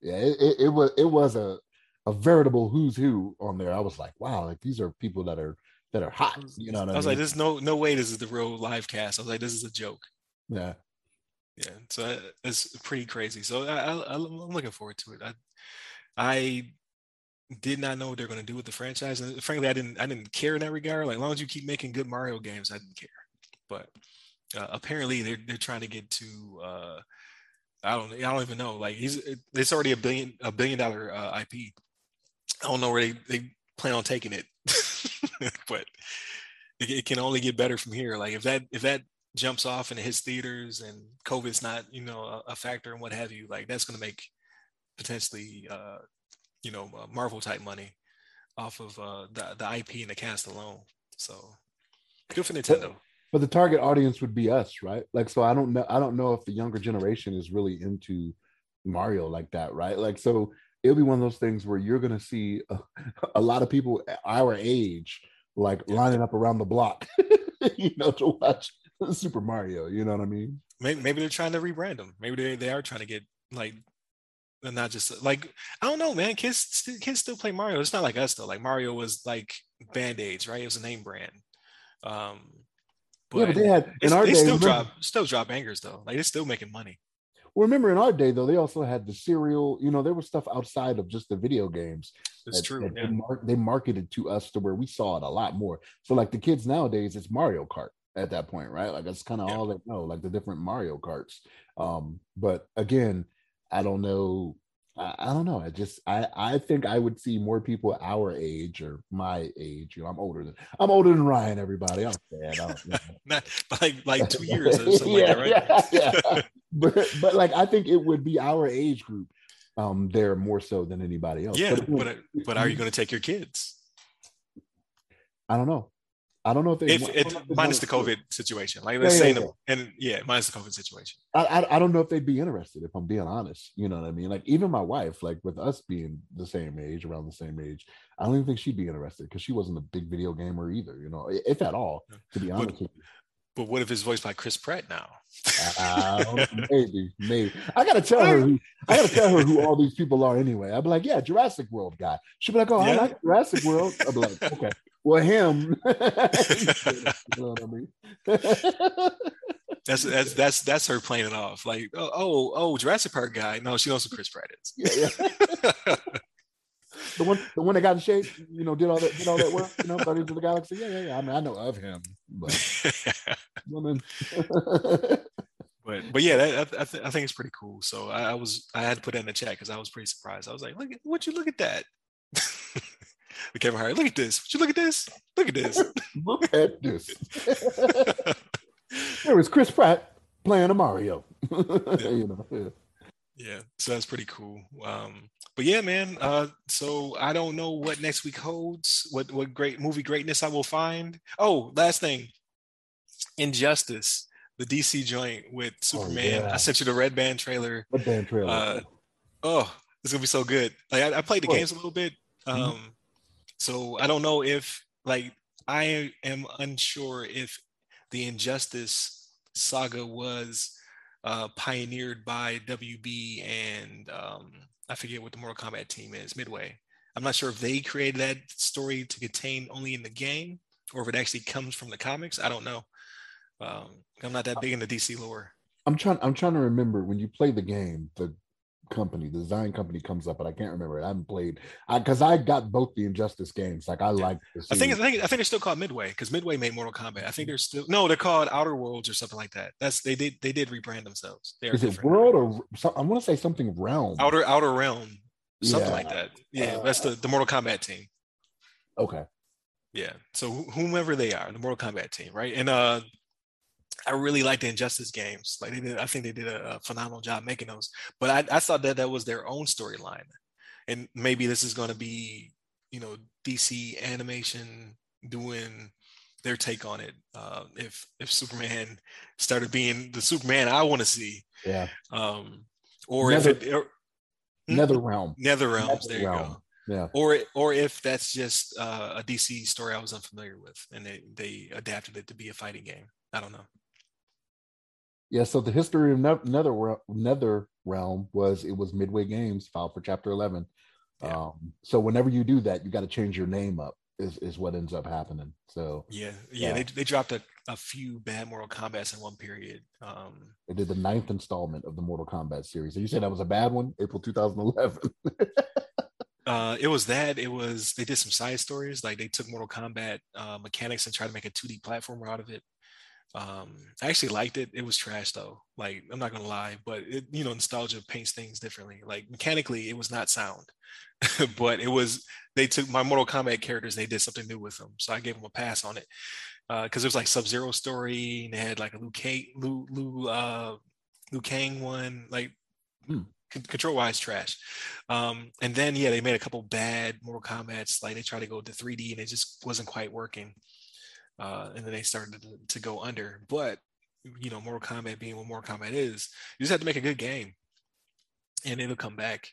Speaker 2: Yeah, it, it, it was it was a a veritable who's who on there. I was like, wow, like these are people that are that are hot. You know,
Speaker 1: I,
Speaker 2: I
Speaker 1: was
Speaker 2: mean?
Speaker 1: like, "There's no no way this is the real live cast." I was like, "This is a joke."
Speaker 2: Yeah,
Speaker 1: yeah. So it's pretty crazy. So I, I, am looking forward to it. I I did not know what they're going to do with the franchise, and frankly, I didn't I didn't care in that regard. Like, as long as you keep making good Mario games, I didn't care. But uh, apparently, they're they're trying to get to. Uh, I don't I don't even know. Like he's it's already a billion a billion dollar uh, IP. I don't know where they, they plan on taking it. but it, it, can only get better from here. Like if that if that jumps off and it hits theaters and COVID's not you know a, a factor and what have you, like that's going to make potentially uh, you know uh, Marvel type money off of uh, the the IP and the cast alone. So good for Nintendo.
Speaker 2: But the target audience would be us, right? Like so, I don't know. I don't know if the younger generation is really into Mario like that, right? Like so it'll be one of those things where you're going to see a, a, lot of people our age like lining up around the block, you know, to watch Super Mario. You know what I mean?
Speaker 1: Maybe, maybe they're trying to rebrand them. Maybe they, they are trying to get like and not just like I don't know, man. Kids kids still play Mario. It's not like us though. Like Mario was like band aids, right? It was a name brand. Um,
Speaker 2: but yeah, but they had in our
Speaker 1: they
Speaker 2: day,
Speaker 1: still remember, drop still drop bangers though. Like they're still making money.
Speaker 2: Well, remember in our day though, they also had the cereal. You know, there was stuff outside of just the video games.
Speaker 1: That's that, true. That
Speaker 2: yeah. they, mar- they, marketed to us to where we saw it a lot more. So like the kids nowadays, it's Mario Kart at that point, right? Like that's kind of yeah. all they know, like the different Mario Karts. Um, but again, I don't know I, I, don't know. I just I I think I would see more people our age or my age. You know, I'm older than I'm older than Ryan. Everybody, I'm sad.
Speaker 1: Not like like two years or something yeah, like
Speaker 2: that, right? Yeah, yeah. but but like I think it would be our age group um there more so than anybody else.
Speaker 1: Yeah, but but, but are you going to take your kids?
Speaker 2: I don't know. I don't know if they
Speaker 1: if, minus the COVID situation, like let's yeah, say, yeah, yeah. and yeah, minus the COVID situation.
Speaker 2: I, I, I don't know if they'd be interested if I'm being honest. You know what I mean? Like even my wife, like with us being the same age, around the same age, I don't even think she'd be interested because she wasn't a big video gamer either. You know, if at all, to be honest.
Speaker 1: But, but what if it's voiced by Chris Pratt now?
Speaker 2: uh, maybe, maybe. I gotta tell her. Who, I gotta tell her who all these people are anyway. I'd be like, yeah, Jurassic World guy. She'd be like, oh, I like Jurassic World. I'd be like, okay, well, him. you know what I mean?
Speaker 1: that's that's that's that's her playing it off. Like, oh, oh, oh, Jurassic Park guy. No, she knows who Chris Pratt is.
Speaker 2: Yeah, yeah. the one, the one that got in shape, you know, did all that, did all that work, you know, Guardians of the Galaxy. Yeah, yeah, yeah. I mean, I know of him, but,
Speaker 1: woman. but, but yeah, that, I, th- I think it's pretty cool. So I, I, was, I had to put that in the chat because I was pretty surprised. I was like, look, would you look at that? Kevin Hart, look at this. Would you look at this? Look at this.
Speaker 2: look at this. there is Chris Pratt playing a Mario.
Speaker 1: yeah. You know, yeah. yeah. so that's pretty cool. Um, but yeah, man. Uh, so I don't know what next week holds. What what great movie greatness I will find. Oh, last thing, Injustice, the DC joint with oh, Superman. Oh, yeah. I sent you the Red Band trailer.
Speaker 2: Red Band trailer. Uh,
Speaker 1: oh, it's gonna be so good. Like I, I played the what? games a little bit. Mm-hmm. Um, mm-hmm. So I don't know if like I am unsure if the Injustice saga was uh, pioneered by WB and um, I forget what the Mortal Kombat team is, Midway. I'm not sure if they created that story to contain only in the game or if it actually comes from the comics. I don't know. Um, I'm not that big in the DC lore.
Speaker 2: I'm trying. I'm trying to remember when you play the game. The company, the design company comes up, but I can't remember it. I haven't played because I, I, got both the Injustice games. Like I like.
Speaker 1: I think I think I think they're still called Midway because Midway made Mortal Kombat. I think they're still no, they're called Outer Worlds or something like that. That's they did they did rebrand themselves. They
Speaker 2: Is it World or I want to say something Realm?
Speaker 1: Outer Outer Realm, something yeah. like that. Yeah, uh, that's the the Mortal Kombat team.
Speaker 2: Okay.
Speaker 1: Yeah. So whomever they are, the Mortal Kombat team, right? And uh I really like the Injustice games. Like they did, I think they did a, phenomenal job making those. But I, I thought that that was their own storyline, and maybe this is going to be, you know, DC animation doing their take on it. Uh, if if Superman started being the Superman I want to see,
Speaker 2: yeah.
Speaker 1: Um, or Nether, if it, or,
Speaker 2: hmm? Nether Realm,
Speaker 1: Nether Realms, there
Speaker 2: Realm.
Speaker 1: you go.
Speaker 2: Yeah.
Speaker 1: Or or if that's just uh, a DC story I was unfamiliar with, and they they adapted it to be a fighting game. I don't know.
Speaker 2: Yeah, so the history of Nether Nether Realm was it was Midway Games filed for Chapter Eleven. Yeah. Um, so whenever you do that, you got to change your name up. Is, is what ends up happening. So
Speaker 1: yeah, yeah, yeah. They, they dropped a, a few bad Mortal Kombat's in one period. Um,
Speaker 2: they did the ninth installment of the Mortal Kombat series. So you said that was a bad one, April 2011.
Speaker 1: uh, it was that. It was they did some side stories, like they took Mortal Kombat uh, mechanics and tried to make a 2D platformer out of it. Um, I actually liked it. It was trash though. Like I'm not gonna lie, but it, you know, nostalgia paints things differently. Like mechanically, it was not sound, but it was. They took my Mortal Kombat characters. and They did something new with them, so I gave them a pass on it because uh, it was like Sub Zero story. And they had like a Liu Kang, Liu, Liu, uh, Liu Kang one. Like hmm. control wise trash. Um, and then yeah, they made a couple bad Mortal Kombat's. Like they tried to go to 3D and it just wasn't quite working uh, and then they started to, to, go under. But you know, Mortal Kombat being what Mortal Kombat is, you just have to make a good game, and it'll come back.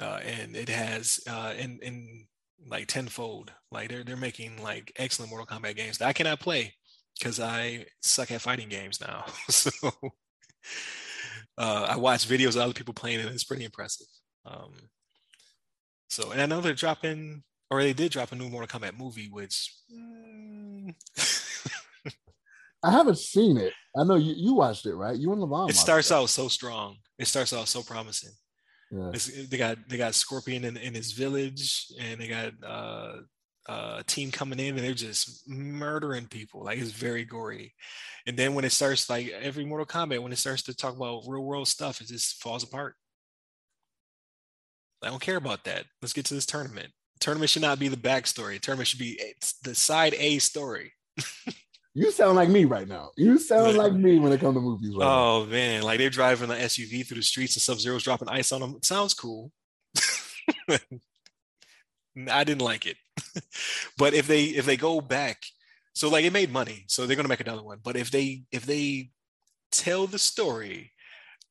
Speaker 1: Uh, and it has uh, in in like tenfold. Like they're they're making like excellent Mortal Kombat games that I cannot play because I suck at fighting games now. so uh, I watch videos of other people playing it, and it's pretty impressive. Um, so, and I know they're dropping, or they did drop a new Mortal Kombat movie, which mm,
Speaker 2: I haven't seen it. I know you, you watched it, right? You and Levon.
Speaker 1: It starts out so strong. It starts out so promising. Yeah. they got they got Scorpion in, in his village, and they got uh, uh, a team coming in, and they're just murdering people. Like it's very gory. And then when it starts, like every Mortal Kombat, when it starts to talk about real world stuff, it just falls apart. I don't care about that. Let's get to this tournament. Tournament should not be the backstory. Tournament should be the side A story.
Speaker 2: You sound like me right now. You sound like me when it comes to movies. Right
Speaker 1: oh now. man, like they're driving an SUV through the streets and Sub Zero's dropping ice on them. It sounds cool. I didn't like it, but if they if they go back, so like it made money, so they're gonna make another one. But if they if they tell the story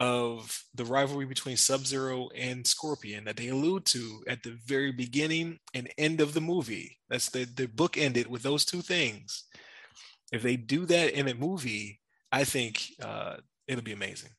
Speaker 1: of the rivalry between Sub Zero and Scorpion that they allude to at the very beginning and end of the movie, that's the the book ended with those two things if they do that in a movie, I think uh, it'll be amazing.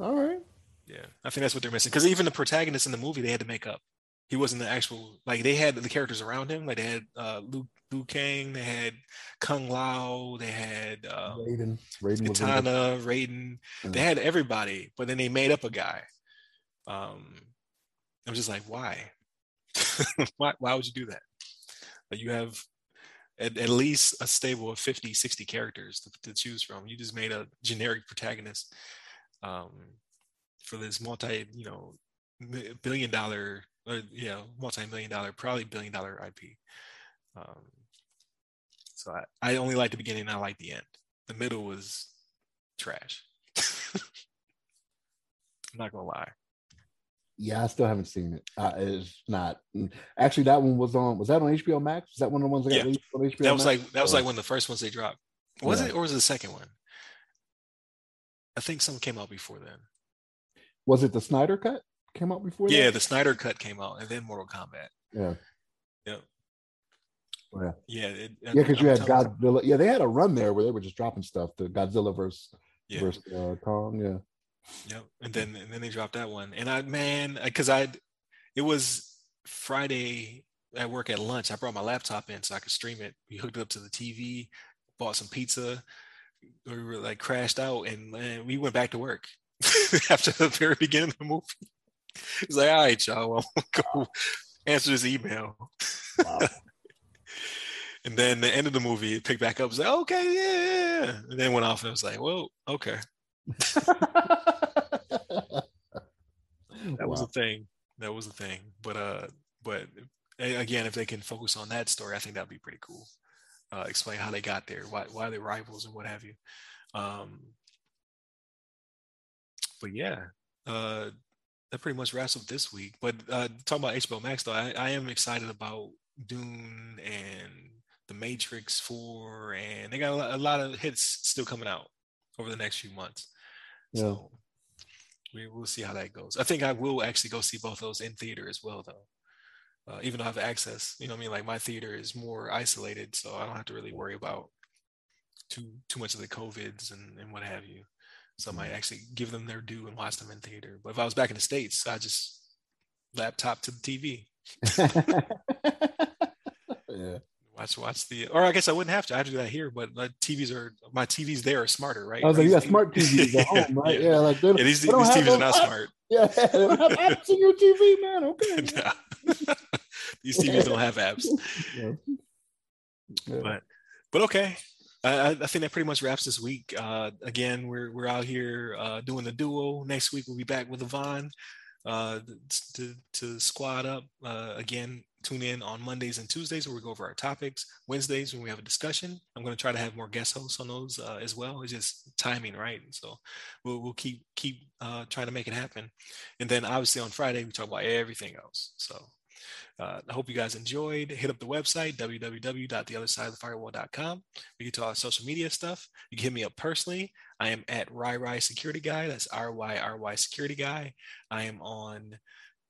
Speaker 2: All right.
Speaker 1: Yeah, I think that's what they're missing. Because even the protagonist in the movie, they had to make up. He wasn't the actual like they had the characters around him. Like they had uh, Liu, Liu Kang, they had Kung Lao, they had um,
Speaker 2: Raiden, Raiden
Speaker 1: Katana, Raiden. Mm-hmm. They had everybody, but then they made up a guy. Um, I'm just like, why? why? Why would you do that? You have at, at least a stable of 50, 60 characters to, to choose from. You just made a generic protagonist um, for this multi, you know, billion dollar, or, you know, multi-million dollar, probably billion dollar IP. Um, so I, I only like the beginning. I like the end. The middle was trash. I'm not gonna lie.
Speaker 2: Yeah, I still haven't seen it. Uh, it's not actually that one was on. Was that on HBO Max? Was that one of the ones that
Speaker 1: yeah. got released on HBO? That was Max? like that was like one of the first ones they dropped. Was yeah. it or was it the second one? I think some came out before then.
Speaker 2: Was it the Snyder cut? Came out before?
Speaker 1: Yeah, that? the Snyder cut came out, and then Mortal Kombat.
Speaker 2: Yeah.
Speaker 1: Yep.
Speaker 2: Yeah,
Speaker 1: yeah, it,
Speaker 2: yeah, because you had Godzilla. Yeah, they had a run there where they were just dropping stuff. The Godzilla versus
Speaker 1: Yeah.
Speaker 2: versus uh, Kong. Yeah.
Speaker 1: Yep. And then and then they dropped that one. And I man, because I it was Friday at work at lunch. I brought my laptop in so I could stream it. We hooked it up to the TV, bought some pizza. We were like crashed out and man, we went back to work after the very beginning of the movie. It's like, all right, y'all, well, go answer this email.
Speaker 2: Wow.
Speaker 1: And then the end of the movie, it picked back up. It was like, okay, yeah, yeah. And then went off and I was like, well, okay. that was a thing. That was a thing. But uh, but again, if they can focus on that story, I think that'd be pretty cool. Uh, explain how they got there, why why they're rivals and what have you. Um, but yeah, uh, that pretty much wraps up this week. But uh, talking about HBO Max, though, I, I am excited about Dune and The Matrix Four, and they got a lot, a lot of hits still coming out over the next few months.
Speaker 2: Yeah.
Speaker 1: So we will see how that goes. I think I will actually go see both of those in theater as well, though. Uh, even though I have access, you know what I mean? Like my theater is more isolated, so I don't have to really worry about too too much of the COVIDs and, and what have you. So I might actually give them their due and watch them in theater. But if I was back in the States, I just laptop to the TV.
Speaker 2: yeah.
Speaker 1: Watch watch the or I guess I wouldn't have to. I have to do that here, but my TVs are my TVs there are smarter, right?
Speaker 2: I was like, you got smart TVs at home, right? Yeah, like they,
Speaker 1: Yeah, these, these TVs are not
Speaker 2: apps.
Speaker 1: smart.
Speaker 2: Yeah, they don't have apps in your TV, man. Okay.
Speaker 1: These TVs don't have apps.
Speaker 2: Yeah. Yeah.
Speaker 1: But but okay. I, I I think that pretty much wraps this week. Uh, again, we're we're out here uh, doing the duo. Next week we'll be back with Levon uh, to to squad up. Uh, again, tune in on Mondays and Tuesdays where we go over our topics. Wednesdays when we have a discussion. I'm going to try to have more guest hosts on those uh, as well. It's just timing, right? So we'll we'll keep keep uh, trying to make it happen. And then obviously on Friday we talk about everything else. So. Uh, I hope you guys enjoyed. Hit up the website, www.theothersideofthefirewall.com. We get to our social media stuff. You can hit me up personally. I am at RyRy Security Guy. That's R Y R Y Security Guy. I am on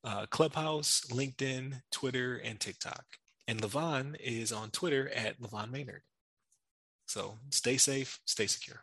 Speaker 1: uh, Clubhouse, LinkedIn, Twitter, and TikTok. And Levon is on Twitter at Levon Maynard. So stay safe, stay secure.